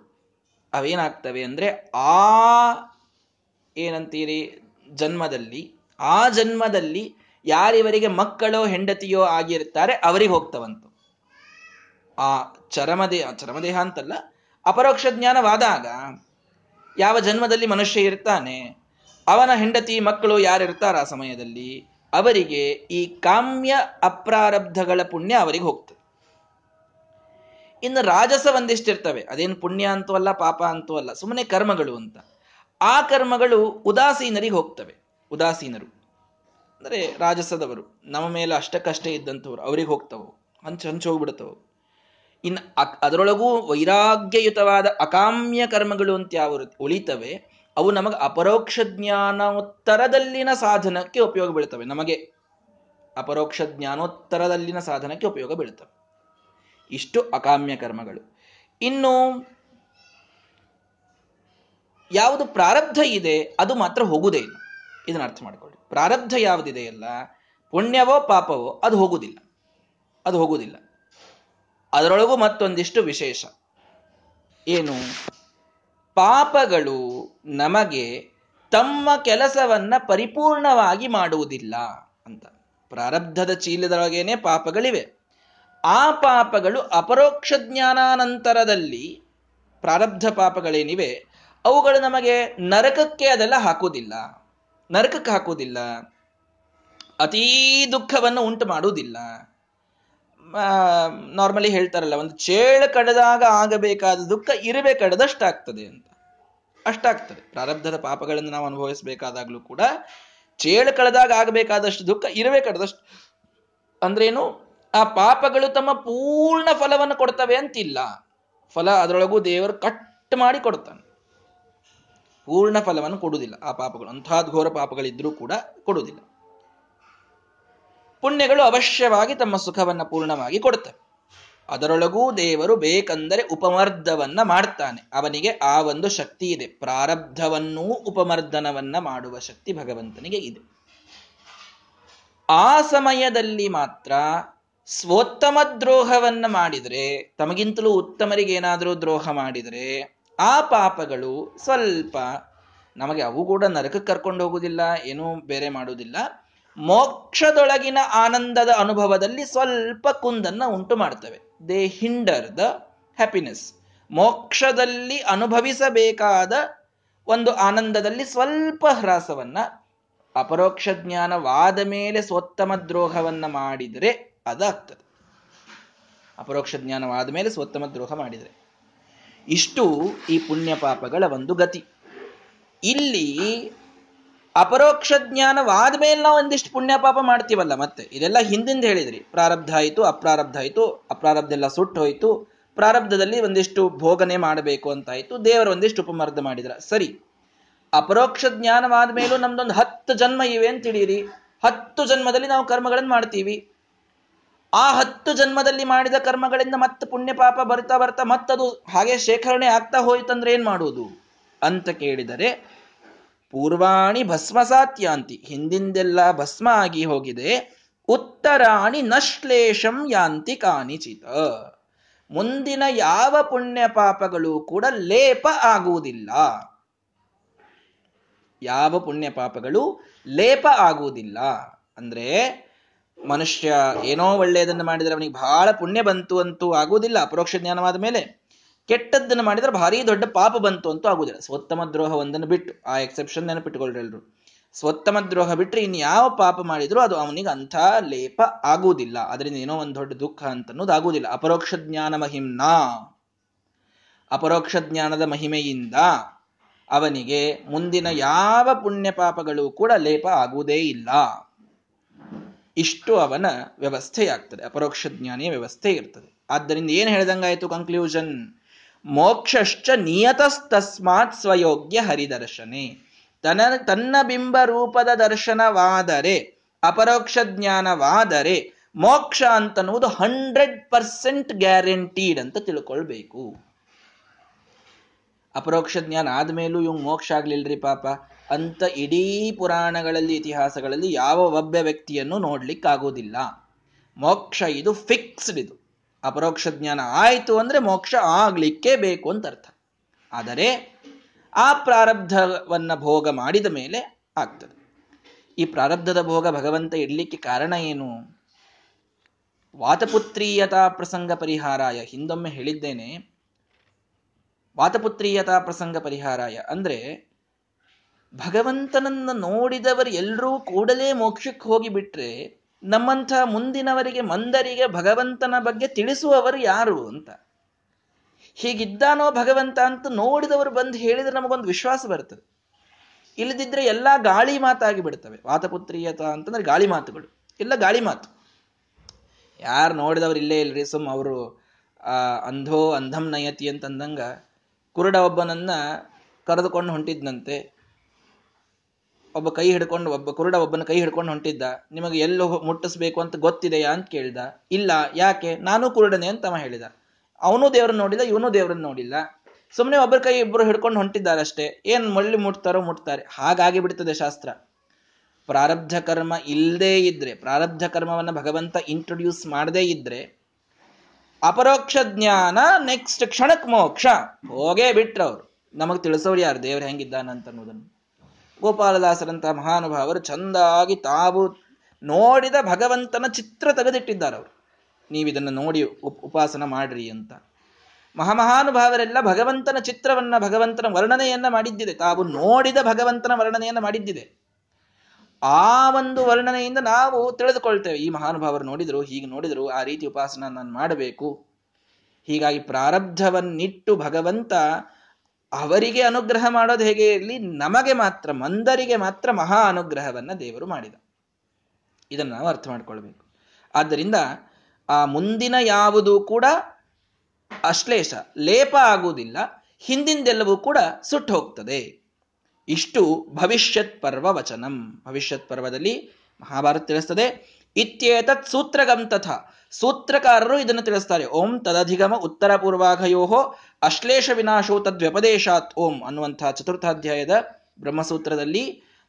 ಅವೇನಾಗ್ತವೆ ಅಂದ್ರೆ ಆ ಏನಂತೀರಿ? ಜನ್ಮದಲ್ಲಿ, ಆ ಜನ್ಮದಲ್ಲಿ ಯಾರಿವರಿಗೆ ಮಕ್ಕಳೋ ಹೆಂಡತಿಯೋ ಆಗಿರ್ತಾರೆ, ಅವರಿಗೆ ಹೋಗ್ತವಂತು. ಆ ಚರಮದೇಹ ಚರಮದೇಹ ಅಂತಲ್ಲ, ಅಪರೋಕ್ಷ ಜ್ಞಾನವಾದಾಗ ಯಾವ ಜನ್ಮದಲ್ಲಿ ಮನುಷ್ಯ ಇರ್ತಾನೆ, ಅವನ ಹೆಂಡತಿ, ಮಕ್ಕಳು ಯಾರಿರ್ತಾರ ಆ ಸಮಯದಲ್ಲಿ, ಅವರಿಗೆ ಈ ಕಾಮ್ಯ ಅಪ್ರಾರಬ್ಧಗಳ ಪುಣ್ಯ ಅವರಿಗೆ ಹೋಗ್ತದೆ. ಇನ್ನು ರಾಜಸ ಒಂದಿಷ್ಟಿರ್ತವೆ. ಅದೇನು ಪುಣ್ಯ ಅಂತೂ ಅಲ್ಲ, ಪಾಪ ಅಂತೂ ಅಲ್ಲ ಸುಮ್ಮನೆ ಕರ್ಮಗಳು ಅಂತ. ಆ ಕರ್ಮಗಳು ಉದಾಸೀನರಿಗೆ ಹೋಗ್ತವೆ. ಉದಾಸೀನರು. ಅಂದರೆ ರಾಜಸದವರು. ನಮ್ಮ ಮೇಲೆ ಅಷ್ಟಕ್ಕಷ್ಟೇ ಇದ್ದಂಥವ್ರು. ಅವ್ರಿಗೆ ಹೋಗ್ತವೋ. ಹಂಚು ಹಂಚು ಹೋಗ್ಬಿಡ್ತವು. ಇನ್ನು ಅದರೊಳಗೂ ವೈರಾಗ್ಯಯುತವಾದ ಅಕಾಮ್ಯ ಕರ್ಮಗಳು ಅಂತ ಯಾವ ಉಳಿತವೆ, ಅವು ನಮಗೆ ಅಪರೋಕ್ಷ ಜ್ಞಾನೋತ್ತರದಲ್ಲಿನ ಸಾಧನಕ್ಕೆ ಉಪಯೋಗ ಬೀಳ್ತವೆ. ನಮಗೆ ಅಪರೋಕ್ಷ ಜ್ಞಾನೋತ್ತರದಲ್ಲಿನ ಸಾಧನಕ್ಕೆ ಉಪಯೋಗ ಬೀಳ್ತವೆ. ಇಷ್ಟು ಅಕಾಮ್ಯ ಕರ್ಮಗಳು. ಇನ್ನು ಯಾವುದು ಪ್ರಾರಬ್ಧ ಇದೆ, ಅದು ಮಾತ್ರ ಹೋಗುವುದೇ ಇಲ್ಲ. ಇದನ್ನ ಅರ್ಥ ಮಾಡ್ಕೊಳ್ಳಿ. ಪ್ರಾರಬ್ಧ ಯಾವುದಿದೆಯಲ್ಲ ಪುಣ್ಯವೋ ಪಾಪವೋ ಅದು ಹೋಗುವುದಿಲ್ಲ ಅದು ಹೋಗುವುದಿಲ್ಲ ಅದರೊಳಗೂ ಮತ್ತೊಂದಿಷ್ಟು ವಿಶೇಷ. ಏನು? ಪಾಪಗಳು ನಮಗೆ ತಮ್ಮ ಕೆಲಸವನ್ನ ಪರಿಪೂರ್ಣವಾಗಿ ಮಾಡುವುದಿಲ್ಲ ಅಂತ. ಪ್ರಾರಬ್ಧದ ಚೀಲದೊಳಗೇನೆ ಪಾಪಗಳಿವೆ. ಆ ಪಾಪಗಳು ಅಪರೋಕ್ಷ ಜ್ಞಾನಾನಂತರದಲ್ಲಿ ಪ್ರಾರಬ್ಧ ಪಾಪಗಳೇನಿವೆ, ಅವುಗಳು ನಮಗೆ ನರಕಕ್ಕೆ ಅದೆಲ್ಲ ಹಾಕುವುದಿಲ್ಲ. ನರಕಕ್ಕೆ ಹಾಕುವುದಿಲ್ಲ. ಅತೀ ದುಃಖವನ್ನು ಉಂಟು ಮಾಡುವುದಿಲ್ಲ. ನಾರ್ಮಲಿ ಹೇಳ್ತಾರಲ್ಲ, ಒಂದು ಚೇಳು ಕಡದಾಗ ಆಗಬೇಕಾದ ದುಃಖ ಇರುವೆ ಕಡದಷ್ಟಾಗ್ತದೆ ಅಂತ. ಅಷ್ಟಾಗ್ತದೆ. ಪ್ರಾರಬ್ಧದ ಪಾಪಗಳನ್ನು ನಾವು ಅನುಭವಿಸಬೇಕಾದಾಗಲೂ ಕೂಡ, ಚೇಳು ಕಳೆದಾಗ ಆಗಬೇಕಾದಷ್ಟು ದುಃಖ ಇರುವೆ ಕಡದಷ್ಟು. ಅಂದ್ರೇನು? ಆ ಪಾಪಗಳು ತಮ್ಮ ಪೂರ್ಣ ಫಲವನ್ನು ಕೊಡ್ತವೆ ಅಂತಿಲ್ಲ. ಫಲ ಅದರೊಳಗೂ ದೇವರು ಕಟ್ ಮಾಡಿ ಕೊಡ್ತಾನೆ ಪೂರ್ಣ ಫಲವನ್ನು ಕೊಡುವುದಿಲ್ಲ. ಆ ಪಾಪಗಳು ಅಂತಹ ಘೋರ ಪಾಪಗಳಿದ್ರೂ ಕೂಡ ಕೊಡುವುದಿಲ್ಲ. ಪುಣ್ಯಗಳು ಅವಶ್ಯವಾಗಿ ತಮ್ಮ ಸುಖವನ್ನ ಪೂರ್ಣವಾಗಿ ಕೊಡುತ್ತವೆ. ಅದರೊಳಗೂ ದೇವರು ಬೇಕಂದರೆ ಉಪಮರ್ದವನ್ನ ಮಾಡ್ತಾನೆ. ಅವನಿಗೆ ಆ ಒಂದು ಶಕ್ತಿ ಇದೆ. ಪ್ರಾರಬ್ಧವನ್ನೂ ಉಪಮರ್ದನವನ್ನ ಮಾಡುವ ಶಕ್ತಿ ಭಗವಂತನಿಗೆ ಇದೆ. ಆ ಸಮಯದಲ್ಲಿ ಮಾತ್ರ ಸ್ವೋತ್ತಮ ದ್ರೋಹವನ್ನು ಮಾಡಿದರೆ, ತಮಗಿಂತಲೂ ಉತ್ತಮರಿಗೆ ಏನಾದರೂ ದ್ರೋಹ ಮಾಡಿದರೆ, ಆ ಪಾಪಗಳು ಸ್ವಲ್ಪ ನಮಗೆ ಅವು ಕೂಡ ನರಕಕ್ಕೆ ಕರ್ಕೊಂಡು ಹೋಗುವುದಿಲ್ಲ, ಏನೂ ಬೇರೆ ಮಾಡುವುದಿಲ್ಲ. ಮೋಕ್ಷದೊಳಗಿನ ಆನಂದದ ಅನುಭವದಲ್ಲಿ ಸ್ವಲ್ಪ ಕುಂದನ್ನು ಉಂಟು ಮಾಡ್ತವೆ. They hinder the happiness. ಮೋಕ್ಷದಲ್ಲಿ ಅನುಭವಿಸಬೇಕಾದ ಒಂದು ಆನಂದದಲ್ಲಿ ಸ್ವಲ್ಪ ಹ್ರಾಸವನ್ನ, ಅಪರೋಕ್ಷ ಜ್ಞಾನವಾದ ಮೇಲೆ ಸ್ವೋತ್ತಮ ದ್ರೋಹವನ್ನು ಮಾಡಿದರೆ ಅದಾಗ್ತದೆ. ಅಪರೋಕ್ಷ ಜ್ಞಾನವಾದ ಮೇಲೆ ಸ್ವತ್ತಮ ದ್ರೋಹ ಮಾಡಿದರೆ ಇಷ್ಟು ಈ ಪುಣ್ಯ ಪಾಪಗಳ ಒಂದು ಗತಿ. ಇಲ್ಲಿ ಅಪರೋಕ್ಷ ಜ್ಞಾನವಾದ ಮೇಲೆ ನಾವು ಒಂದಿಷ್ಟು ಪುಣ್ಯ ಪಾಪ ಮಾಡ್ತೀವಲ್ಲ ಮತ್ತೆ? ಇದೆಲ್ಲ ಹಿಂದಿಂದ ಹೇಳಿದ್ರಿ. ಪ್ರಾರಬ್ಧ ಆಯಿತು, ಅಪ್ರಾರಬ್ಧ ಆಯಿತು, ಅಪ್ರಾರಬ್ಧ ಎಲ್ಲ ಸುಟ್ಟು ಹೋಯಿತು, ಪ್ರಾರಬ್ಧದಲ್ಲಿ ಒಂದಿಷ್ಟು ಭೋಗನೆ ಮಾಡಬೇಕು ಅಂತಾಯಿತು ದೇವರ ಒಂದಿಷ್ಟು ಉಪಮರ್ಧ ಮಾಡಿದ್ರ. ಸರಿ, ಅಪರೋಕ್ಷ ಜ್ಞಾನವಾದ ಮೇಲೂ ನಮ್ದೊಂದು ಹತ್ತು ಜನ್ಮ ಇವೆ ಅಂತ ತಿಳಿಯಿರಿ. ಹತ್ತು ಜನ್ಮದಲ್ಲಿ ನಾವು ಕರ್ಮಗಳನ್ನು ಮಾಡ್ತೀವಿ. ಆ ಹತ್ತು ಜನ್ಮದಲ್ಲಿ ಮಾಡಿದ ಕರ್ಮಗಳಿಂದ ಮತ್ತೆ ಪುಣ್ಯ ಪಾಪ ಬರ್ತಾ ಬರ್ತಾ ಮತ್ತದು ಹಾಗೆ ಶೇಖರಣೆ ಆಗ್ತಾ ಹೋಯ್ತಂದ್ರೆ ಏನ್ ಮಾಡುವುದು? ಅಂತ ಕೇಳಿದರೆ, ಪೂರ್ವಾಣಿ ಭಸ್ಮಸಾತ್ಯಾಂತಿ ಹಿಂದಿಂದೆಲ್ಲ ಭಸ್ಮ ಆಗಿ ಹೋಗಿದೆ. ಉತ್ತರಾಣಿ ನಶ್ಲೇಷಂ ಯಾಂತಿ ಕಾನಿಚಿತ. ಮುಂದಿನ ಯಾವ ಪುಣ್ಯ ಪಾಪಗಳು ಕೂಡ ಲೇಪ ಆಗುವುದಿಲ್ಲ. ಯಾವ ಪುಣ್ಯ ಪಾಪಗಳು ಲೇಪ ಆಗುವುದಿಲ್ಲ? ಅಂದ್ರೆ ಮನುಷ್ಯ ಏನೋ ಒಳ್ಳೆಯದನ್ನು ಮಾಡಿದರೆ ಅವನಿಗೆ ಬಹಳ ಪುಣ್ಯ ಬಂತು ಅಂತೂ ಆಗುವುದಿಲ್ಲ, ಅಪರೋಕ್ಷ ಜ್ಞಾನವಾದ ಮೇಲೆ ಕೆಟ್ಟದ್ದನ್ನು ಮಾಡಿದರೆ ಭಾರಿ ದೊಡ್ಡ ಪಾಪ ಬಂತು ಅಂತೂ ಆಗುದಿಲ್ಲ ಸ್ವತ್ತಮ ದ್ರೋಹ ಒಂದನ್ನು ಬಿಟ್ಟು, ಆ ಎಕ್ಸೆಪ್ಷನ್ ನೆನಪಿಟ್ಟುಕೊಳ್ರಿ ಎಲ್ರು. ಸ್ವತ್ತಮ ದ್ರೋಹ ಬಿಟ್ಟರೆ ಇನ್ನು ಯಾವ ಪಾಪ ಮಾಡಿದರೂ ಅದು ಅವನಿಗೆ ಅಂಥ ಲೇಪ ಆಗುವುದಿಲ್ಲ. ಅದರಿಂದ ಏನೋ ಒಂದು ದೊಡ್ಡ ದುಃಖ ಅಂತ ಅನ್ನೋದು ಆಗುವುದಿಲ್ಲ. ಅಪರೋಕ್ಷ ಜ್ಞಾನ ಮಹಿಮ್ನಾ. ಅಪರೋಕ್ಷ ಜ್ಞಾನದ ಮಹಿಮೆಯಿಂದ ಅವನಿಗೆ ಮುಂದಿನ ಯಾವ ಪುಣ್ಯ ಪಾಪಗಳು ಕೂಡ ಲೇಪ ಆಗುವುದೇ ಇಲ್ಲ. ಇಷ್ಟು ಅವನ ವ್ಯವಸ್ಥೆಯಾಗ್ತದೆ, ಅಪರೋಕ್ಷ ಜ್ಞಾನಿಯ ವ್ಯವಸ್ಥೆ ಇರ್ತದೆ ಆದ್ದರಿಂದ ಏನು ಹೇಳ್ದಂಗಾಯ್ತು ಕನ್ಕ್ಲೂಷನ್ ಮೋಕ್ಷಶ್ಚ ನಿಯತಸ್ತಸ್ಮಾತ್ ಸ್ವಯೋಗ್ಯ ಹರಿದರ್ಶನೆ. ತನ, ತನ್ನ ಬಿಂಬ ರೂಪದ ದರ್ಶನವಾದರೆ, ಅಪರೋಕ್ಷ ಜ್ಞಾನವಾದರೆ, ಮೋಕ್ಷ ಅಂತನ್ನುವುದು ಹಂಡ್ರೆಡ್ ಪರ್ಸೆಂಟ್ ಗ್ಯಾರಂಟೀಡ್ ಅಂತ ತಿಳ್ಕೊಳ್ಬೇಕು. ಅಪರೋಕ್ಷ ಜ್ಞಾನ ಆದ್ಮೇಲೂ ಇವ್ ಮೋಕ್ಷ ಆಗ್ಲಿಲ್ರಿ ಪಾಪ. ಅಂತ ಇಡೀ ಪುರಾಣಗಳಲ್ಲಿ, ಇತಿಹಾಸಗಳಲ್ಲಿ ಯಾವ ಒಬ್ಬ ವ್ಯಕ್ತಿಯನ್ನು ನೋಡ್ಲಿಕ್ಕಾಗೋದಿಲ್ಲ ಮೋಕ್ಷ ಇದು ಫಿಕ್ಸ್ಡ್ ಇದು. ಅಪರೋಕ್ಷ ಜ್ಞಾನ ಆಯಿತು ಅಂದ್ರೆ ಮೋಕ್ಷ ಆಗ್ಲಿಕ್ಕೆ ಬೇಕು ಅಂತ ಅರ್ಥ. ಆದರೆ ಆ ಪ್ರಾರಬ್ಧವನ್ನು ಭೋಗ ಮಾಡಿದ ಮೇಲೆ ಆಗ್ತದೆ. ಈ ಪ್ರಾರಬ್ಧದ ಭೋಗ ಭಗವಂತ ಇಡ್ಲಿಕ್ಕೆ ಕಾರಣ ಏನು? ವಾತಪುತ್ರೀಯತಾ ಪ್ರಸಂಗ ಪರಿಹಾರಾಯ. ಹಿಂದೊಮ್ಮೆ ಹೇಳಿದ್ದೇನೆ. ವಾತಪುತ್ರೀಯತಾ ಪ್ರಸಂಗ ಪರಿಹಾರಾಯ ಅಂದ್ರೆ ಭಗವಂತನನ್ನ ನೋಡಿದವರು ಎಲ್ಲರೂ ಕೂಡಲೇ ಮೋಕ್ಷಕ್ಕೆ ಹೋಗಿ ಬಿಟ್ರೆ ನಮ್ಮಂಥ ಮುಂದಿನವರಿಗೆ, ಮಂದರಿಗೆ ಭಗವಂತನ ಬಗ್ಗೆ ತಿಳಿಸುವವರು ಯಾರು ಅಂತ? ಹೀಗಿದ್ದಾನೋ ಭಗವಂತ ಅಂತ ನೋಡಿದವರು ಬಂದು ಹೇಳಿದ್ರೆ ನಮಗೊಂದು ವಿಶ್ವಾಸ ಬರ್ತದೆ. ಇಲ್ಲದಿದ್ರೆ ಎಲ್ಲ ಗಾಳಿ ಮಾತಾಗಿ ಬಿಡ್ತವೆ ವಾತಪುತ್ರಿಯತ ಅಂತಂದ್ರೆ ಗಾಳಿ ಮಾತುಗಳು. ಇಲ್ಲ ಗಾಳಿ ಮಾತು. ಯಾರು ನೋಡಿದವ್ರು ಇಲ್ಲೇ ಇಲ್ರಿ, ಸುಮ್ ಅವರು ಅಂಧೋ ಅಂಧಂ ನಯತಿ ಅಂತಂದಂಗ ಕುರುಡ ಒಬ್ಬನನ್ನ ಕರೆದುಕೊಂಡು ಹೊಂಟಿದ್ನಂತೆ. ಒಬ್ಬ ಕೈ ಹಿಡ್ಕೊಂಡು, ಒಬ್ಬ ಕುರುಡ ಒಬ್ಬನ ಕೈ ಹಿಡ್ಕೊಂಡು ಹೊಂಟಿದ್ದ. ನಿಮಗೆ ಎಲ್ಲೋ ಮುಟ್ಟಿಸ್ಬೇಕು ಅಂತ ಗೊತ್ತಿದೆಯಾ ಅಂತ ಕೇಳಿದ. ಇಲ್ಲ, ಯಾಕೆ? ನಾನು ಕುರುಡನೆ ಅಂತ ಹೇಳಿದ. ಅವನು ದೇವ್ರನ್ನ ನೋಡಿಲ್ಲ, ಇವನು ದೇವ್ರನ್ನ ನೋಡಿಲ್ಲ. ಸುಮ್ಮನೆ ಒಬ್ಬರ ಕೈ ಇಬ್ಬರು ಹಿಡ್ಕೊಂಡು ಹೊಂಟಿದ್ದಾರೆ ಅಷ್ಟೇ ಏನ್ ಮಳ್ಳಿ ಮುಟ್ತಾರೋ ಮುಟ್ತಾರೆ. ಹಾಗಾಗಿ ಬಿಡ್ತದೆ ಶಾಸ್ತ್ರ. ಪ್ರಾರಬ್ಧ ಕರ್ಮ ಇಲ್ಲದೇ ಇದ್ರೆ, ಪ್ರಾರಬ್ಧ ಕರ್ಮವನ್ನ ಭಗವಂತ ಇಂಟ್ರೊಡ್ಯೂಸ್ ಮಾಡದೇ ಇದ್ರೆ, ಅಪರೋಕ್ಷ ಜ್ಞಾನ ನೆಕ್ಸ್ಟ್ ಕ್ಷಣಕ್ ಮೋಕ್ಷ. ಹೋಗೇ ಬಿಟ್ರವ್ರು. ನಮಗ್ ತಿಳಿಸೋರು ಯಾರು? ದೇವ್ರು ಹೆಂಗಿದ್ದಾನಂತ ಅನ್ನೋದನ್ನು. ಗೋಪಾಲದಾಸರಂತಹ ಮಹಾನುಭಾವರು ಚಂದಾಗಿ ತಾವು ನೋಡಿದ ಭಗವಂತನ ಚಿತ್ರ ತೆಗೆದಿಟ್ಟಿದ್ದಾರೆ ಅವರು. ನೀವಿದನ್ನು ನೋಡಿ ಉಪಾಸನ ಮಾಡ್ರಿ ಅಂತ. ಮಹಾಮಹಾನುಭಾವರೆಲ್ಲ ಭಗವಂತನ ಚಿತ್ರವನ್ನ, ಭಗವಂತನ ವರ್ಣನೆಯನ್ನ ಮಾಡಿದ್ದಿದೆ. ತಾವು ನೋಡಿದ ಭಗವಂತನ ವರ್ಣನೆಯನ್ನ ಮಾಡಿದ್ದಿದೆ. ಆ ಒಂದು ವರ್ಣನೆಯಿಂದ ನಾವು ತಿಳಿದುಕೊಳ್ತೇವೆ. ಈ ಮಹಾನುಭಾವರು ನೋಡಿದ್ರು, ಹೀಗೆ ನೋಡಿದ್ರು, ಆ ರೀತಿ ಉಪಾಸನ ನಾನು ಮಾಡಬೇಕು. ಹೀಗಾಗಿ ಪ್ರಾರಬ್ಧವನ್ನಿಟ್ಟು ಭಗವಂತ ಅವರಿಗೆ ಅನುಗ್ರಹ ಮಾಡೋದು ಹೇಗೆ ಇರಲಿ, ನಮಗೆ ಮಾತ್ರ, ಮಂದರಿಗೆ ಮಾತ್ರ ಮಹಾ ಅನುಗ್ರಹವನ್ನ ದೇವರು ಮಾಡಿದ. ಇದನ್ನು ನಾವು ಅರ್ಥ ಮಾಡ್ಕೊಳ್ಬೇಕು. ಆದ್ದರಿಂದ ಆ ಮುಂದಿನ ಯಾವುದು ಕೂಡ ಅಶ್ಲೇಷ, ಲೇಪ ಆಗುವುದಿಲ್ಲ, ಹಿಂದಿಂದೆಲ್ಲವೂ ಕೂಡ ಸುಟ್ಟು ಹೋಗ್ತದೆ. ಇಷ್ಟು ಭವಿಷ್ಯತ್ ಪರ್ವ ವಚನಂ. ಭವಿಷ್ಯತ್ ಪರ್ವದಲ್ಲಿ ಮಹಾಭಾರತ ತಿಳಿಸ್ತದೆ. ಇತ್ಯೇತತ್ ಸೂತ್ರಗಂ ತಥ. ಸೂತ್ರಕಾರರು ಇದನ್ನು ತಿಳಿಸ್ತಾರೆ. ಓಂ ತದಧಿಗಮ ಉತ್ತರ ಪೂರ್ವಾಘಯೋ ಅಶ್ಲೇಷ ವಿನಾಶೋ ತದ್ವ್ಯಪದೇಶಾತ್ ಓಂ ಅನ್ನುವಂತಹ ಚತುರ್ಥಾಧ್ಯಾಯದ ಬ್ರಹ್ಮಸೂತ್ರದಲ್ಲಿ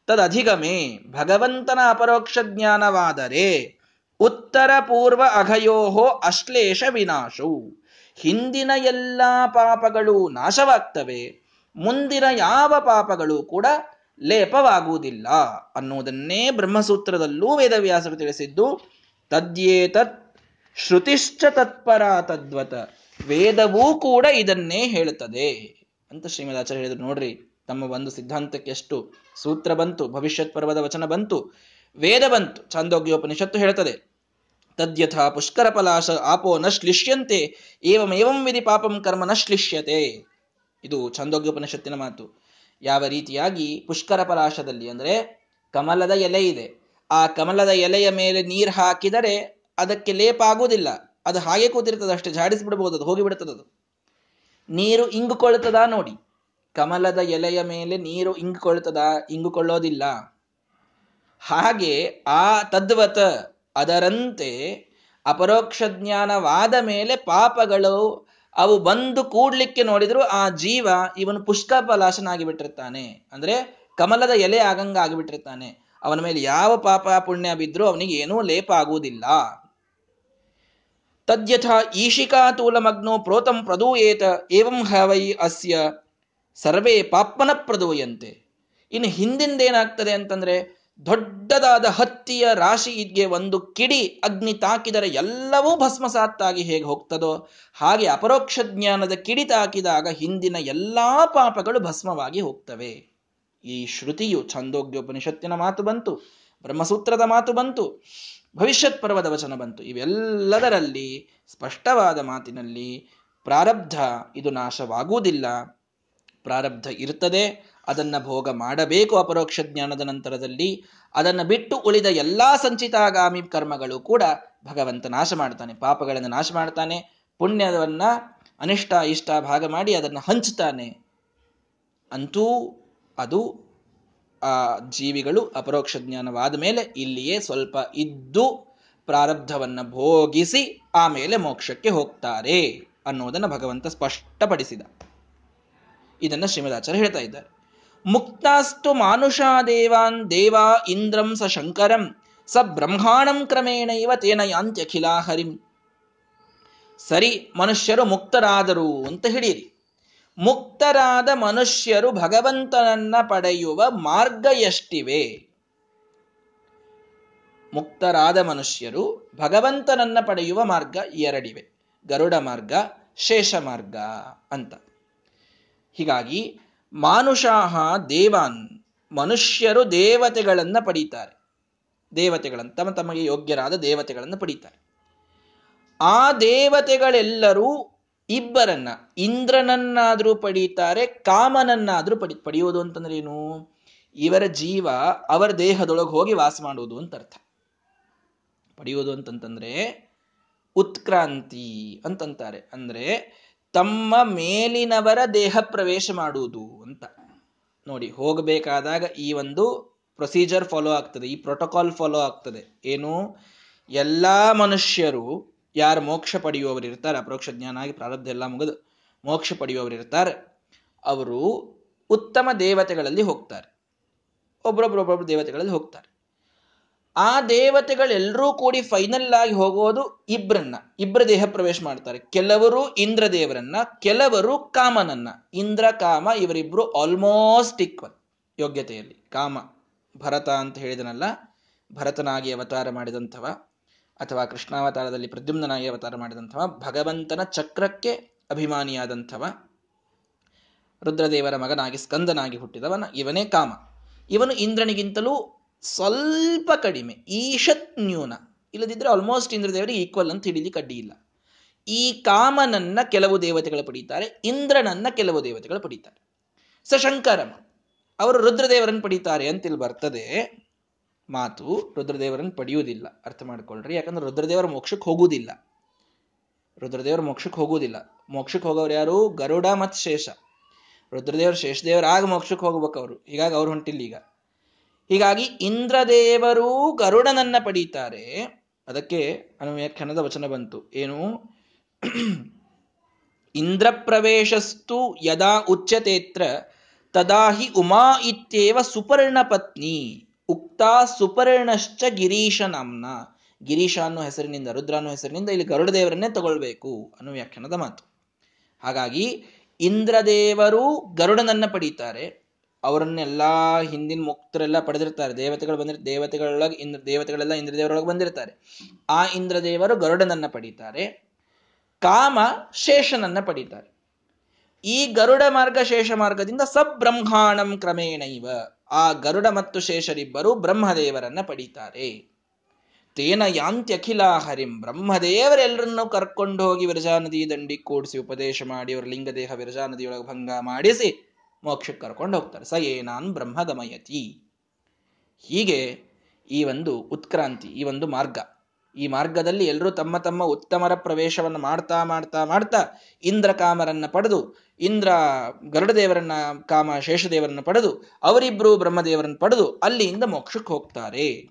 ತದಧಿಗಮೇ, ಭಗವಂತನ ಅಪರೋಕ್ಷ ಜ್ಞಾನವಾದರೆ ಉತ್ತರ ಪೂರ್ವ ಅಘಯೋಹೋ ಅಶ್ಲೇಷ ವಿನಾಶವು ಹಿಂದಿನ ಎಲ್ಲ ಪಾಪಗಳು ನಾಶವಾಗ್ತವೆ, ಮುಂದಿನ ಯಾವ ಪಾಪಗಳು ಕೂಡ ಲೇಪವಾಗುವುದಿಲ್ಲ ಅನ್ನುವುದನ್ನೇ ಬ್ರಹ್ಮಸೂತ್ರದಲ್ಲೂ ವೇದವ್ಯಾಸರು ತಿಳಿಸಿದ್ದು, ತದ್ಯೇತತ್ ಶ್ರುತಿಶ್ಚ ತತ್ಪರ ತದ್ವತ ವೇದವೂ ಕೂಡ ಇದನ್ನೇ ಹೇಳುತ್ತದೆ. ಅಂತ ಶ್ರೀಮದಾಚಾರ್ಯ ಹೇಳಿದ್ರು. ನೋಡ್ರಿ, ತಮ್ಮ ಒಂದು ಸಿದ್ಧಾಂತಕ್ಕೆ ಎಷ್ಟು ಸೂತ್ರ ಬಂತು, ಭವಿಷ್ಯತ್ ಪರ್ವದ ವಚನ ಬಂತು, ವೇದ ಬಂತು, ಛಾಂದೋಗ್ಯೋಪನಿಷತ್ತು ಹೇಳ್ತದೆ. ತದ್ಯಥ ಪುಷ್ಕರ ಪಲಾಶ ಆಪೋ ನ ಶ್ಲಿಷ್ಯಂತೆ ಏವಮೇವಂ ವಿಧಿ ಪಾಪಂ ಕರ್ಮ ನ ಶ್ಲಿಷ್ಯತೆ. ಇದು ಛಂದೋಗ್ಯೋಪನಿಷತ್ತಿನ ಮಾತು. ಯಾವ ರೀತಿಯಾಗಿ ಪುಷ್ಕರ ಪಲಾಶದಲ್ಲಿ ಅಂದ್ರೆ ಕಮಲದ ಎಲೆ ಇದೆ. ಆ ಕಮಲದ ಎಲೆಯ ಮೇಲೆ ನೀರು ಹಾಕಿದರೆ ಅದಕ್ಕೆ ಲೇಪ ಆಗುವುದಿಲ್ಲ. ಅದು ಹಾಗೆ ಕೂತಿರ್ತದೆ ಅಷ್ಟೇ ಜಾಡಿಸ್ಬಿಡ್ಬೋದು ಅದು, ಹೋಗಿಬಿಡ್ತದೆ ಅದು. ನೀರು ಇಂಗುಕೊಳ್ತದ ನೋಡಿ. ಕಮಲದ ಎಲೆಯ ಮೇಲೆ ನೀರು ಇಂಗುಕೊಳ್ತದ, ಇಂಗುಕೊಳ್ಳೋದಿಲ್ಲ. ಹಾಗೆ ಆ ತದ್ವತ ಅದರಂತೆ ಅಪರೋಕ್ಷ ಜ್ಞಾನವಾದ ಮೇಲೆ ಪಾಪಗಳು ಅವು ಬಂದು ಕೂಡ್ಲಿಕ್ಕೆ ನೋಡಿದ್ರು ಆ ಜೀವ ಇವನು ಪುಷ್ಕ ಪಲಾಶನಾಗಿ ಬಿಟ್ಟಿರ್ತಾನೆ ಅಂದ್ರೆ ಕಮಲದ ಎಲೆ ಆಗಂಗ ಆಗಿಬಿಟ್ಟಿರ್ತಾನೆ ಅವನ ಮೇಲೆ ಯಾವ ಪಾಪ ಪುಣ್ಯ ಬಿದ್ರೂ ಅವನಿಗೆ ಏನೂ ಲೇಪ ಆಗುವುದಿಲ್ಲ. ತದ್ಯಥ ಈಶಿಕಾತೂಲಮಗ್ನೋ ಪ್ರೋತಂ ಪ್ರದೂಯೇತ ಏವಂ ಹವೈ ಅಸ್ಯ ಸರ್ವೇ ಪಾಪನ ಪ್ರದೂಯಂತೆ ಇನ್ನು ಹಿಂದಿಂದೇನಾಗ್ತದೆ ಅಂತಂದ್ರೆ, ದೊಡ್ಡದಾದ ಹತ್ತಿಯ ರಾಶಿ ಇದ್ಗೆ ಒಂದು ಕಿಡಿ ಅಗ್ನಿ ತಾಕಿದರೆ ಎಲ್ಲವೂ ಭಸ್ಮಸಾತ್ತಾಗಿ ಹೇಗೆ ಹೋಗ್ತದೋ, ಹಾಗೆ ಅಪರೋಕ್ಷ ಜ್ಞಾನದ ಕಿಡಿ ತಾಕಿದಾಗ ಹಿಂದಿನ ಎಲ್ಲಾ ಪಾಪಗಳು ಭಸ್ಮವಾಗಿ ಹೋಗ್ತವೆ. ಈ ಶ್ರುತಿಯು ಛಂದೋಗ್ಯೋಪನಿಷತ್ತಿನ ಮಾತು ಬಂತು, ಬ್ರಹ್ಮಸೂತ್ರದ ಮಾತು ಬಂತು. ಭವಿಷ್ಯತ್ ಪರ್ವದ ವಚನ ಬಂತು. ಇವೆಲ್ಲದರಲ್ಲಿ ಸ್ಪಷ್ಟವಾದ ಮಾತಿನಲ್ಲಿ ಪ್ರಾರಬ್ಧ ಇದು ನಾಶವಾಗುವುದಿಲ್ಲ. ಪ್ರಾರಬ್ಧ ಇರುತ್ತದೆ, ಅದನ್ನ ಭೋಗ ಮಾಡಬೇಕು ಅಪರೋಕ್ಷ ಜ್ಞಾನದ ನಂತರದಲ್ಲಿ. ಅದನ್ನು ಬಿಟ್ಟು ಉಳಿದ ಎಲ್ಲಾ ಸಂಚಿತಾಗಾಮಿ ಕರ್ಮಗಳು ಕೂಡ ಭಗವಂತ ನಾಶ ಮಾಡ್ತಾನೆ, ಪಾಪಗಳನ್ನು ನಾಶ ಮಾಡ್ತಾನೆ, ಪುಣ್ಯವನ್ನ ಅನಿಷ್ಟ ಇಷ್ಟ ಭಾಗ ಮಾಡಿ ಅದನ್ನು ಹಂಚ್ತಾನೆ. ಅಂತೂ ಅದು ಆ ಜೀವಿಗಳು ಅಪರೋಕ್ಷ ಜ್ಞಾನವಾದ ಮೇಲೆ ಇಲ್ಲಿಯೇ ಸ್ವಲ್ಪ ಇದ್ದು ಪ್ರಾರಬ್ಧವನ್ನು ಭೋಗಿಸಿ ಆಮೇಲೆ ಮೋಕ್ಷಕ್ಕೆ ಹೋಗ್ತಾರೆ ಅನ್ನೋದನ್ನು ಭಗವಂತ ಸ್ಪಷ್ಟಪಡಿಸಿದ. ಇದನ್ನ ಶ್ರೀಮದಾಚಾರ್ಯ ಹೇಳ್ತಾ ಇದ್ದಾರೆ. ಮುಕ್ತಾಸ್ತು ಮಾನುಷಾ ದೇವಾನ್ ದೇವಾ ಇಂದ್ರಂ ಸ ಶಂಕರಂ ಸ ಬ್ರಹ್ಮಾಣಂ ಕ್ರಮೇಣ ಇವ ತೇನ ಯಾಂತ್ಯಖಿಲಾಹರಿಂ. ಸರಿ, ಮನುಷ್ಯರು ಮುಕ್ತರಾದರು ಅಂತ ಹಿಡೀರಿ ಮುಕ್ತರಾದ ಮನುಷ್ಯರು ಭಗವಂತನನ್ನ ಪಡೆಯುವ ಮಾರ್ಗ ಎಷ್ಟಿವೆ ಮುಕ್ತರಾದ ಮನುಷ್ಯರು ಭಗವಂತನನ್ನ ಪಡೆಯುವ ಮಾರ್ಗ ಎರಡಿವೆ. ಗರುಡ ಮಾರ್ಗ, ಶೇಷ ಮಾರ್ಗ ಅಂತ. ಹೀಗಾಗಿ ಮಾನುಷಾಹ ದೇವಾನ್, ಮನುಷ್ಯರು ದೇವತೆಗಳನ್ನ ಪಡೀತಾರೆ. ದೇವತೆಗಳನ್ನು, ತಮ್ಮ ತಮಗೆ ಯೋಗ್ಯರಾದ ದೇವತೆಗಳನ್ನು ಪಡೀತಾರೆ. ಆ ದೇವತೆಗಳೆಲ್ಲರೂ ಇಬ್ಬರನ್ನ ಇಂದ್ರನನ್ನಾದರೂ ಪಡೀತಾರೆ, ಕಾಮನನ್ನಾದರೂ ಪಡಿ ಪಡೆಯುವುದು ಅಂತಂದ್ರೆ ಏನು ಇವರ ಜೀವ ಅವರ ದೇಹದೊಳಗೆ ಹೋಗಿ ವಾಸ ಮಾಡುವುದು ಅಂತ ಅರ್ಥ ಪಡೆಯುವುದು ಅಂತಂತಂದ್ರೆ ಉತ್ಕ್ರಾಂತಿ ಅಂತಂತಾರೆ. ಅಂದ್ರೆ ತಮ್ಮ ಮೇಲಿನವರ ದೇಹ ಪ್ರವೇಶ ಮಾಡುವುದು ಅಂತ. ನೋಡಿ, ಹೋಗಬೇಕಾದಾಗ ಈ ಒಂದು ಪ್ರೊಸೀಜರ್ ಫಾಲೋ ಆಗ್ತದೆ, ಈ ಪ್ರೋಟೋಕಾಲ್ ಫಾಲೋ ಆಗ್ತದೆ. ಏನು? ಎಲ್ಲಾ ಮನುಷ್ಯರು ಯಾರು ಮೋಕ್ಷ ಪಡೆಯುವವರು ಇರ್ತಾರೆ, ಅಪರೋಕ್ಷ ಜ್ಞಾನ ಆಗಿ ಪ್ರಾರಬ್ಧ ಎಲ್ಲ ಮುಗಿದು ಮೋಕ್ಷ ಪಡೆಯುವವರು ಇರ್ತಾರೆ, ಅವರು ಉತ್ತಮ ದೇವತೆಗಳಲ್ಲಿ ಹೋಗ್ತಾರೆ. ಒಬ್ಬರೊಬ್ಬರೊಬ್ಬೊಬ್ಬರು ದೇವತೆಗಳಲ್ಲಿ ಹೋಗ್ತಾರೆ. ಆ ದೇವತೆಗಳೆಲ್ಲರೂ ಕೂಡಿ ಫೈನಲ್ ಆಗಿ ಹೋಗೋದು ಇಬ್ರನ್ನ. ಇಬ್ಬರ ದೇಹ ಪ್ರವೇಶ ಮಾಡ್ತಾರೆ. ಕೆಲವರು ಇಂದ್ರ ದೇವರನ್ನ ಕೆಲವರು ಕಾಮನನ್ನ. ಇಂದ್ರ, ಕಾಮ ಇವರಿಬ್ರು ಆಲ್ಮೋಸ್ಟ್ ಈಕ್ವಲ್ ಯೋಗ್ಯತೆಯಲ್ಲಿ. ಕಾಮ, ಭರತ ಅಂತ ಹೇಳಿದನಲ್ಲ, ಭರತನಾಗಿ ಅವತಾರ ಮಾಡಿದಂಥವ. ಅಥವಾ ಕೃಷ್ಣಾವತಾರದಲ್ಲಿ ಪ್ರದ್ಯುಮ್ನಾಗಿ ಅವತಾರ ಮಾಡಿದಂಥವ ಭಗವಂತನ ಚಕ್ರಕ್ಕೆ ಅಭಿಮಾನಿಯಾದಂಥವ ರುದ್ರದೇವರ ಮಗನಾಗಿ ಸ್ಕಂದನಾಗಿ ಹುಟ್ಟಿದವನ ಇವನೇ ಕಾಮ. ಇವನು ಇಂದ್ರನಿಗಿಂತಲೂ ಸ್ವಲ್ಪ ಕಡಿಮೆ, ಈಶತ್ ನ್ಯೂನ. ಇಲ್ಲದಿದ್ದರೆ ಆಲ್ಮೋಸ್ಟ್ ಇಂದ್ರದೇವರಿಗೆ ಈಕ್ವಲ್ ಅಂತ ಹಿಡಿಲಿ ಕಡ್ಡಿ ಇಲ್ಲ. ಈ ಕಾಮನನ್ನ ಕೆಲವು ದೇವತೆಗಳು ಪಡೀತಾರೆ, ಇಂದ್ರನನ್ನ ಕೆಲವು ದೇವತೆಗಳು ಪಡೀತಾರೆ. ಸಶಂಕರಮ, ಅವರು ರುದ್ರದೇವರನ್ನು ಪಡೀತಾರೆ ಅಂತ ಇಲ್ಲಿ ಬರ್ತದೆ. ಮಾತು ರುದ್ರದೇವರನ್ನು ಪಡೆಯುವುದಿಲ್ಲ. ಅರ್ಥ ಮಾಡ್ಕೊಳ್ರಿ ಯಾಕಂದ್ರೆ ರುದ್ರದೇವರ ಮೋಕ್ಷಕ್ಕೆ ಹೋಗುವುದಿಲ್ಲ. ರುದ್ರದೇವರ ಮೋಕ್ಷಕ್ಕೆ ಹೋಗುವುದಿಲ್ಲ. ಮೋಕ್ಷಕ್ಕೆ ಹೋಗೋರು ಯಾರು? ಗರುಡ ಮತ್ತು ಶೇಷ. ರುದ್ರದೇವರ ಶೇಷದೇವರ ಆಗ ಮೋಕ್ಷಕ್ಕೆ ಹೋಗ್ಬೇಕು ಅವರು ಹೀಗಾಗಿ ಅವ್ರು ಹೊಂಟಿಲ್ಲ ಈಗ. ಹೀಗಾಗಿ ಇಂದ್ರದೇವರು ಗರುಡನನ್ನ ಪಡೀತಾರೆ. ಅದಕ್ಕೆ ಅನುವ್ಯಾಖ್ಯಾನದ ವಚನ ಬಂತು. ಏನು? ಇಂದ್ರ ಪ್ರವೇಶಸ್ತು ಯದಾ ಉಚ್ಯತೇತ್ರ ತದಾ ಹಿ ಉಮಾ ಇತ್ಯೇವ ಸುಪರ್ಣ ಪತ್ನಿ ಉಕ್ತಾ ಸುಪರ್ಣಶ್ಚ ಗಿರೀಶ ನಾಮ್ನ ಗಿರೀಶ ಅನ್ನೋ ಹೆಸರಿನಿಂದ ರುದ್ರ ಅನ್ನೋ ಹೆಸರಿನಿಂದ ಇಲ್ಲಿ ಗರುಡ ದೇವರನ್ನೇ ತಗೊಳ್ಬೇಕು ಅನ್ನೋ ವ್ಯಾಖ್ಯಾನದ ಮಾತು. ಹಾಗಾಗಿ ಇಂದ್ರದೇವರು ಗರುಡನನ್ನ ಪಡೀತಾರೆ. ಅವರನ್ನೆಲ್ಲ ಹಿಂದಿನ ಮುಕ್ತರೆಲ್ಲ ಪಡೆದಿರ್ತಾರೆ. ದೇವತೆಗಳು ಬಂದಿರ್, ದೇವತೆಗಳೊಳಗೆ ಇಂದ್ರ, ದೇವತೆಗಳೆಲ್ಲ ಇಂದ್ರದೇವರೊಳಗೆ ಬಂದಿರ್ತಾರೆ. ಆ ಇಂದ್ರದೇವರು ಗರುಡನನ್ನ ಪಡೀತಾರೆ. ಕಾಮ ಶೇಷನನ್ನ ಪಡೀತಾರೆ. ಈ ಗರುಡ ಮಾರ್ಗ ಶೇಷ ಮಾರ್ಗದಿಂದ ಸಬ್ರಹ್ಮಾಣಂ ಕ್ರಮೇಣೈವ. ಆ ಗರುಡ ಮತ್ತು ಶೇಷರಿಬ್ಬರು ಬ್ರಹ್ಮದೇವರನ್ನ ಪಡೀತಾರೆ. ತೇನ ಯಾಂತ್ಯಖಿಲಾಹರಿಂ. ಹರಿಂ ಬ್ರಹ್ಮದೇವರೆಲ್ಲರನ್ನು ಕರ್ಕೊಂಡು ಹೋಗಿ ವಿರಜಾ ನದಿ ದಂಡಿ ಕೂಡಿಸಿ ಉಪದೇಶ ಮಾಡಿ ಅವರ ಲಿಂಗದೇಹ ವಿರಜಾ ನದಿಯೊಳಗೆ ಭಂಗ ಮಾಡಿಸಿ ಮೋಕ್ಷಕ್ಕೆ ಕರ್ಕೊಂಡು ಹೋಗ್ತಾರೆ. ಸ ಏನಾನ್ ಬ್ರಹ್ಮಗಮಯತಿ. ಹೀಗೆ ಈ ಒಂದು ಉತ್ಕ್ರಾಂತಿ, ಈ ಒಂದು ಮಾರ್ಗ. ಈ ಮಾರ್ಗದಲ್ಲಿ ಎಲ್ಲರೂ ತಮ್ಮ ತಮ್ಮ ಉತ್ತಮರ ಪ್ರವೇಶವನ್ನು ಮಾಡ್ತಾ ಮಾಡ್ತಾ ಮಾಡ್ತಾ ಇಂದ್ರ ಕಾಮರನ್ನ ಪಡೆದು, ಇಂದ್ರ ಗರುಡದೇವರನ್ನ ಕಾಮ ಶೇಷದೇವರನ್ನ ಪಡೆದು ಅವರಿಬ್ಬರು ಬ್ರಹ್ಮದೇವರನ್ನ ಪಡೆದು ಅಲ್ಲಿಯಿಂದ ಮೋಕ್ಷಕ್ಕೆ ಹೋಗ್ತಾರೆ.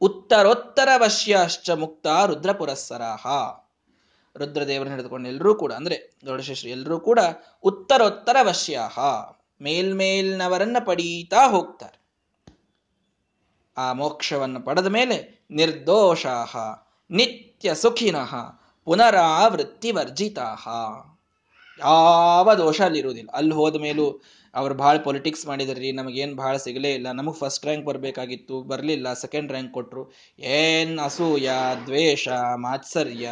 ಉತ್ತರೋತ್ತರ ವಶ್ಯಾಶ್ಚ ಮುಕ್ತ ರುದ್ರ ಪುರಸ್ಸರಾಹ ರುದ್ರದೇವರನ್ನ ಹಿಡಿದುಕೊಂಡು ಎಲ್ಲರೂ ಕೂಡ, ಅಂದ್ರೆ ಗರುಡಶೇಷರು ಎಲ್ಲರೂ ಕೂಡ ಉತ್ತರೋತ್ತರ ವಶ್ಯಾಹ. ಮೇಲ್ಮೇಲ್ನವರನ್ನ ಪಡೀತಾ ಹೋಗ್ತಾರೆ. ಆ ಮೋಕ್ಷವನ್ನು ಪಡೆದ ಮೇಲೆ ನಿರ್ದೋಷಾಹ ನಿತ್ಯ ಸುಖಿನಃ ಪುನರಾವೃತ್ತಿ ವರ್ಜಿತಾ ಯಾವ ದೋಷ ಅಲ್ಲಿರುವುದಿಲ್ಲ ಅಲ್ಲಿ ಹೋದ ಮೇಲೂ ಅವ್ರು ಭಾಳ ಪೊಲಿಟಿಕ್ಸ್ ಮಾಡಿದ್ರಿ, ನಮಗೇನು ಭಾಳ ಸಿಗಲೇ ಇಲ್ಲ. ನಮಗೆ ಫಸ್ಟ್ ರ್ಯಾಂಕ್ ಬರಬೇಕಾಗಿತ್ತು, ಬರಲಿಲ್ಲ ಸೆಕೆಂಡ್ ರ್ಯಾಂಕ್ ಕೊಟ್ಟರು ಏನ್ ಅಸೂಯ, ದ್ವೇಷ, ಮಾತ್ಸರ್ಯ,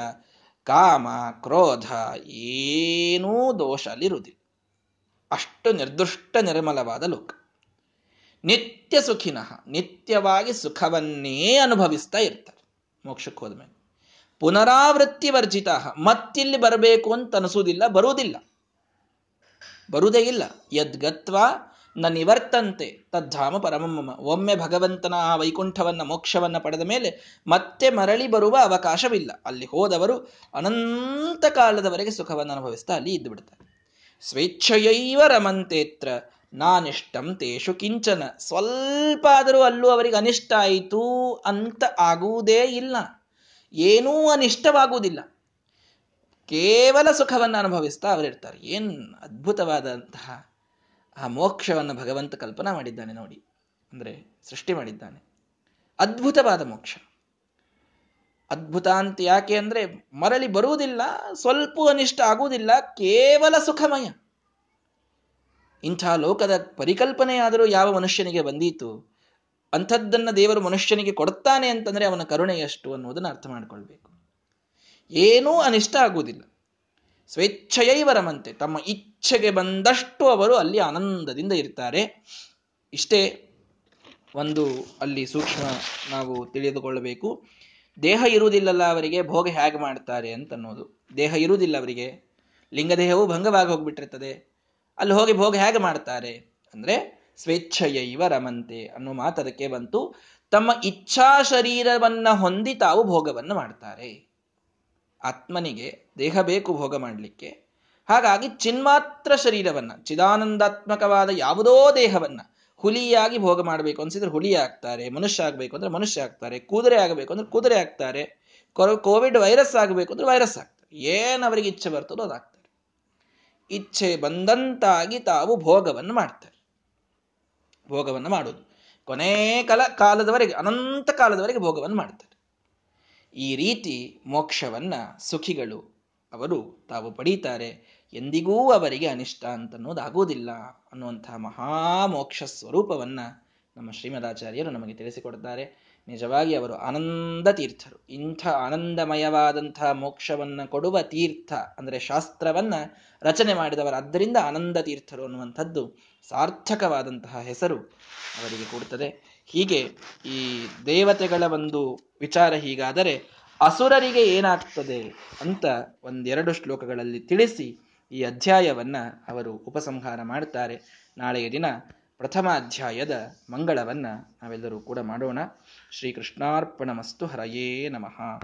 ಕಾಮ, ಕ್ರೋಧ, ಏನೂ ದೋಷ ಅಲ್ಲಿರುವುದಿಲ್ಲ ಅಷ್ಟು ನಿರ್ದುಷ್ಟ, ನಿರ್ಮಲವಾದ ಲೋಕ. ನಿತ್ಯ ಸುಖಿನಃ, ನಿತ್ಯವಾಗಿ ಸುಖವನ್ನೇ ಅನುಭವಿಸ್ತಾ ಇರ್ತಾರೆ. ಮೋಕ್ಷಕ್ಕೆ ಹೋದ್ಮೇಲೆ. ಪುನರಾವೃತ್ತಿ ವರ್ಜಿತ, ಮತ್ತಿಲ್ಲಿ ಬರಬೇಕು ಅಂತ ಅನಿಸುವುದಿಲ್ಲ ಬರುವುದಿಲ್ಲ. ಬರುವುದೇ ಇಲ್ಲ. ಯದ್ಗತ್ವ ನ ನಿವರ್ತಂತೆ, ತದ್ಧಾಮ ಪರಮಮ್ಮ ಒಮ್ಮೆ ಭಗವಂತನ ಆ ವೈಕುಂಠವನ್ನ, ಮೋಕ್ಷವನ್ನ ಪಡೆದ ಮೇಲೆ ಮತ್ತೆ ಮರಳಿ ಬರುವ ಅವಕಾಶವಿಲ್ಲ. ಅಲ್ಲಿ ಹೋದವರು ಅನಂತ ಕಾಲದವರೆಗೆ ಸುಖವನ್ನು ಅನುಭವಿಸ್ತಾ ಅಲ್ಲಿ ಇದ್ದು ಬಿಡ್ತಾರೆ ಸ್ವೇಚ್ಛೆಯೈವ ರಮಂತೇತ್ರ ನಾನಿಷ್ಟಂ ತೇಷು ಕಿಂಚನ. ಸ್ವಲ್ಪ ಆದರೂ ಅಲ್ಲೂ ಅವರಿಗೆ ಅನಿಷ್ಟ ಆಯಿತು ಅಂತ ಆಗುವುದೇ ಇಲ್ಲ. ಏನೂ ಅನಿಷ್ಟವಾಗುವುದಿಲ್ಲ. ಕೇವಲ ಸುಖವನ್ನು ಅನುಭವಿಸ್ತಾ ಅವರಿರ್ತಾರೆ. ಏನ್ ಅದ್ಭುತವಾದಂತಹ ಆ ಮೋಕ್ಷವನ್ನು ಭಗವಂತ ಕಲ್ಪನಾ ಮಾಡಿದ್ದಾನೆ ನೋಡಿ. ಅಂದ್ರೆ ಸೃಷ್ಟಿ ಮಾಡಿದ್ದಾನೆ. ಅದ್ಭುತವಾದ ಮೋಕ್ಷ. ಅದ್ಭುತ ಅಂತ ಯಾಕೆ ಅಂದ್ರೆ ಮರಳಿ ಬರುವುದಿಲ್ಲ ಸ್ವಲ್ಪ ಅನಿಷ್ಟ ಆಗುವುದಿಲ್ಲ, ಕೇವಲ ಸುಖಮಯ. ಇಂಥ ಲೋಕದ ಪರಿಕಲ್ಪನೆಯಾದರೂ ಯಾವ ಮನುಷ್ಯನಿಗೆ ಬಂದೀತು? ಅಂಥದ್ದನ್ನ ದೇವರು ಮನುಷ್ಯನಿಗೆ ಕೊಡುತ್ತಾನೆ ಅಂತಂದ್ರೆ ಅವನ ಕರುಣೆ ಎಷ್ಟು ಅನ್ನುವುದನ್ನು ಅರ್ಥ ಮಾಡಿಕೊಳ್ಬೇಕು. ಏನೂ ಅನಿಷ್ಟ ಆಗುವುದಿಲ್ಲ. ಸ್ವೇಚ್ಛೆಯೈವರಮಂತೆ ತಮ್ಮ ಇಚ್ಛೆಗೆ ಬಂದಷ್ಟು ಅವರು ಅಲ್ಲಿ ಆನಂದದಿಂದ ಇರ್ತಾರೆ. ಇಷ್ಟೇ ಒಂದು ಅಲ್ಲಿ ಸೂಕ್ಷ್ಮ ನಾವು ತಿಳಿದುಕೊಳ್ಳಬೇಕು. ದೇಹ ಇರುವುದಿಲ್ಲಲ್ಲ ಅವರಿಗೆ, ಭೋಗ ಹೇಗೆ ಮಾಡ್ತಾರೆ ಅಂತ ಅನ್ನೋದು ದೇಹ ಇರುವುದಿಲ್ಲ ಅವರಿಗೆ. ಲಿಂಗದೇಹವು ಭಂಗವಾಗಿ ಹೋಗ್ಬಿಟ್ಟಿರ್ತದೆ. ಅಲ್ಲಿ ಹೋಗಿ ಭೋಗ ಹೇಗೆ ಮಾಡ್ತಾರೆ? ಅಂದ್ರೆ ಸ್ವೇಚ್ಛೆಯ ರಮಂತೆ ಅನ್ನೋ ಮಾತದಕ್ಕೆ ಬಂತು. ತಮ್ಮ ಇಚ್ಛಾ ಶರೀರವನ್ನ ಹೊಂದಿ ತಾವು ಭೋಗವನ್ನು ಮಾಡ್ತಾರೆ. ಆತ್ಮನಿಗೆ ದೇಹ ಬೇಕು ಭೋಗ ಮಾಡಲಿಕ್ಕೆ. ಹಾಗಾಗಿ ಚಿನ್ಮಾತ್ರ ಶರೀರವನ್ನ, ಚಿದಾನಂದಾತ್ಮಕವಾದ ಯಾವುದೋ ದೇಹವನ್ನ ಹುಲಿಯಾಗಿ ಭೋಗ ಮಾಡಬೇಕು ಅನ್ಸಿದ್ರೆ ಹುಲಿ ಆಗ್ತಾರೆ, ಮನುಷ್ಯ ಆಗಬೇಕು ಅಂದ್ರೆ ಮನುಷ್ಯ ಆಗ್ತಾರೆ ಕುದುರೆ ಆಗಬೇಕು ಅಂದ್ರೆ ಕುದುರೆ ಆಗ್ತಾರೆ ಕೋವಿಡ್ ವೈರಸ್ ಆಗಬೇಕು ಅಂದ್ರೆ ವೈರಸ್ ಆಗ್ತಾರೆ. ಏನ್ ಅವರಿಗೆ ಇಚ್ಛೆ ಬರ್ತದೋ ಅದಾಗ್ತಾರೆ ಇಚ್ಛೆ ಬಂದಂತಾಗಿ ತಾವು ಭೋಗವನ್ನು ಮಾಡ್ತಾರೆ. ಭೋಗವನ್ನು ಮಾಡೋದು ಕೊನೇ ಕಾಲ ಕಾಲದವರೆಗೆ, ಅನಂತ ಕಾಲದವರೆಗೆ ಭೋಗವನ್ನು ಮಾಡ್ತಾರೆ. ಈ ರೀತಿ ಮೋಕ್ಷವನ್ನ ಸುಖಿಗಳು ಅವರು ತಾವು ಪಡೀತಾರೆ. ಎಂದಿಗೂ ಅವರಿಗೆ ಅನಿಷ್ಟ ಅಂತ ಅನ್ನೋದಾಗುವುದಿಲ್ಲ ಅನ್ನುವಂತಹ ಮಹಾಮೋಕ್ಷ ಸ್ವರೂಪವನ್ನ ನಮ್ಮ ಶ್ರೀಮದಾಚಾರ್ಯರು ನಮಗೆ ತಿಳಿಸಿಕೊಡ್ತಾರೆ. ನಿಜವಾಗಿ ಅವರು ಆನಂದ ತೀರ್ಥರು. ಇಂಥ ಆನಂದಮಯವಾದಂತಹ ಮೋಕ್ಷವನ್ನ ಕೊಡುವ ತೀರ್ಥ ಅಂದರೆ ಶಾಸ್ತ್ರವನ್ನ ರಚನೆ ಮಾಡಿದವರಾದ್ದರಿಂದ ಆನಂದ ತೀರ್ಥರು ಅನ್ನುವಂಥದ್ದು ಸಾರ್ಥಕವಾದಂತಹ ಹೆಸರು ಅವರಿಗೆ ಕೊಡುತ್ತದೆ. ಹೀಗೆ ಈ ದೇವತೆಗಳ ಒಂದು ವಿಚಾರ ಹೀಗಾದರೆ ಅಸುರರಿಗೆ ಏನಾಗ್ತದೆ ಅಂತ ಒಂದೆರಡು ಶ್ಲೋಕಗಳಲ್ಲಿ ತಿಳಿಸಿ ಈ ಅಧ್ಯಾಯವನ್ನ ಅವರು ಉಪಸಂಹಾರ ಮಾಡುತ್ತಾರೆ. ನಾಳೆಯ ದಿನ ಪ್ರಥಮ ಅಧ್ಯಾಯದ ಮಂಗಳವನ್ನ ನಾವೆಲ್ಲರೂ ಕೂಡ ಮಾಡೋಣ. ಶ್ರೀಕೃಷ್ಣಾರ್ಪಣ ಮಸ್ತು ಹರಯೇ ನಮಃ.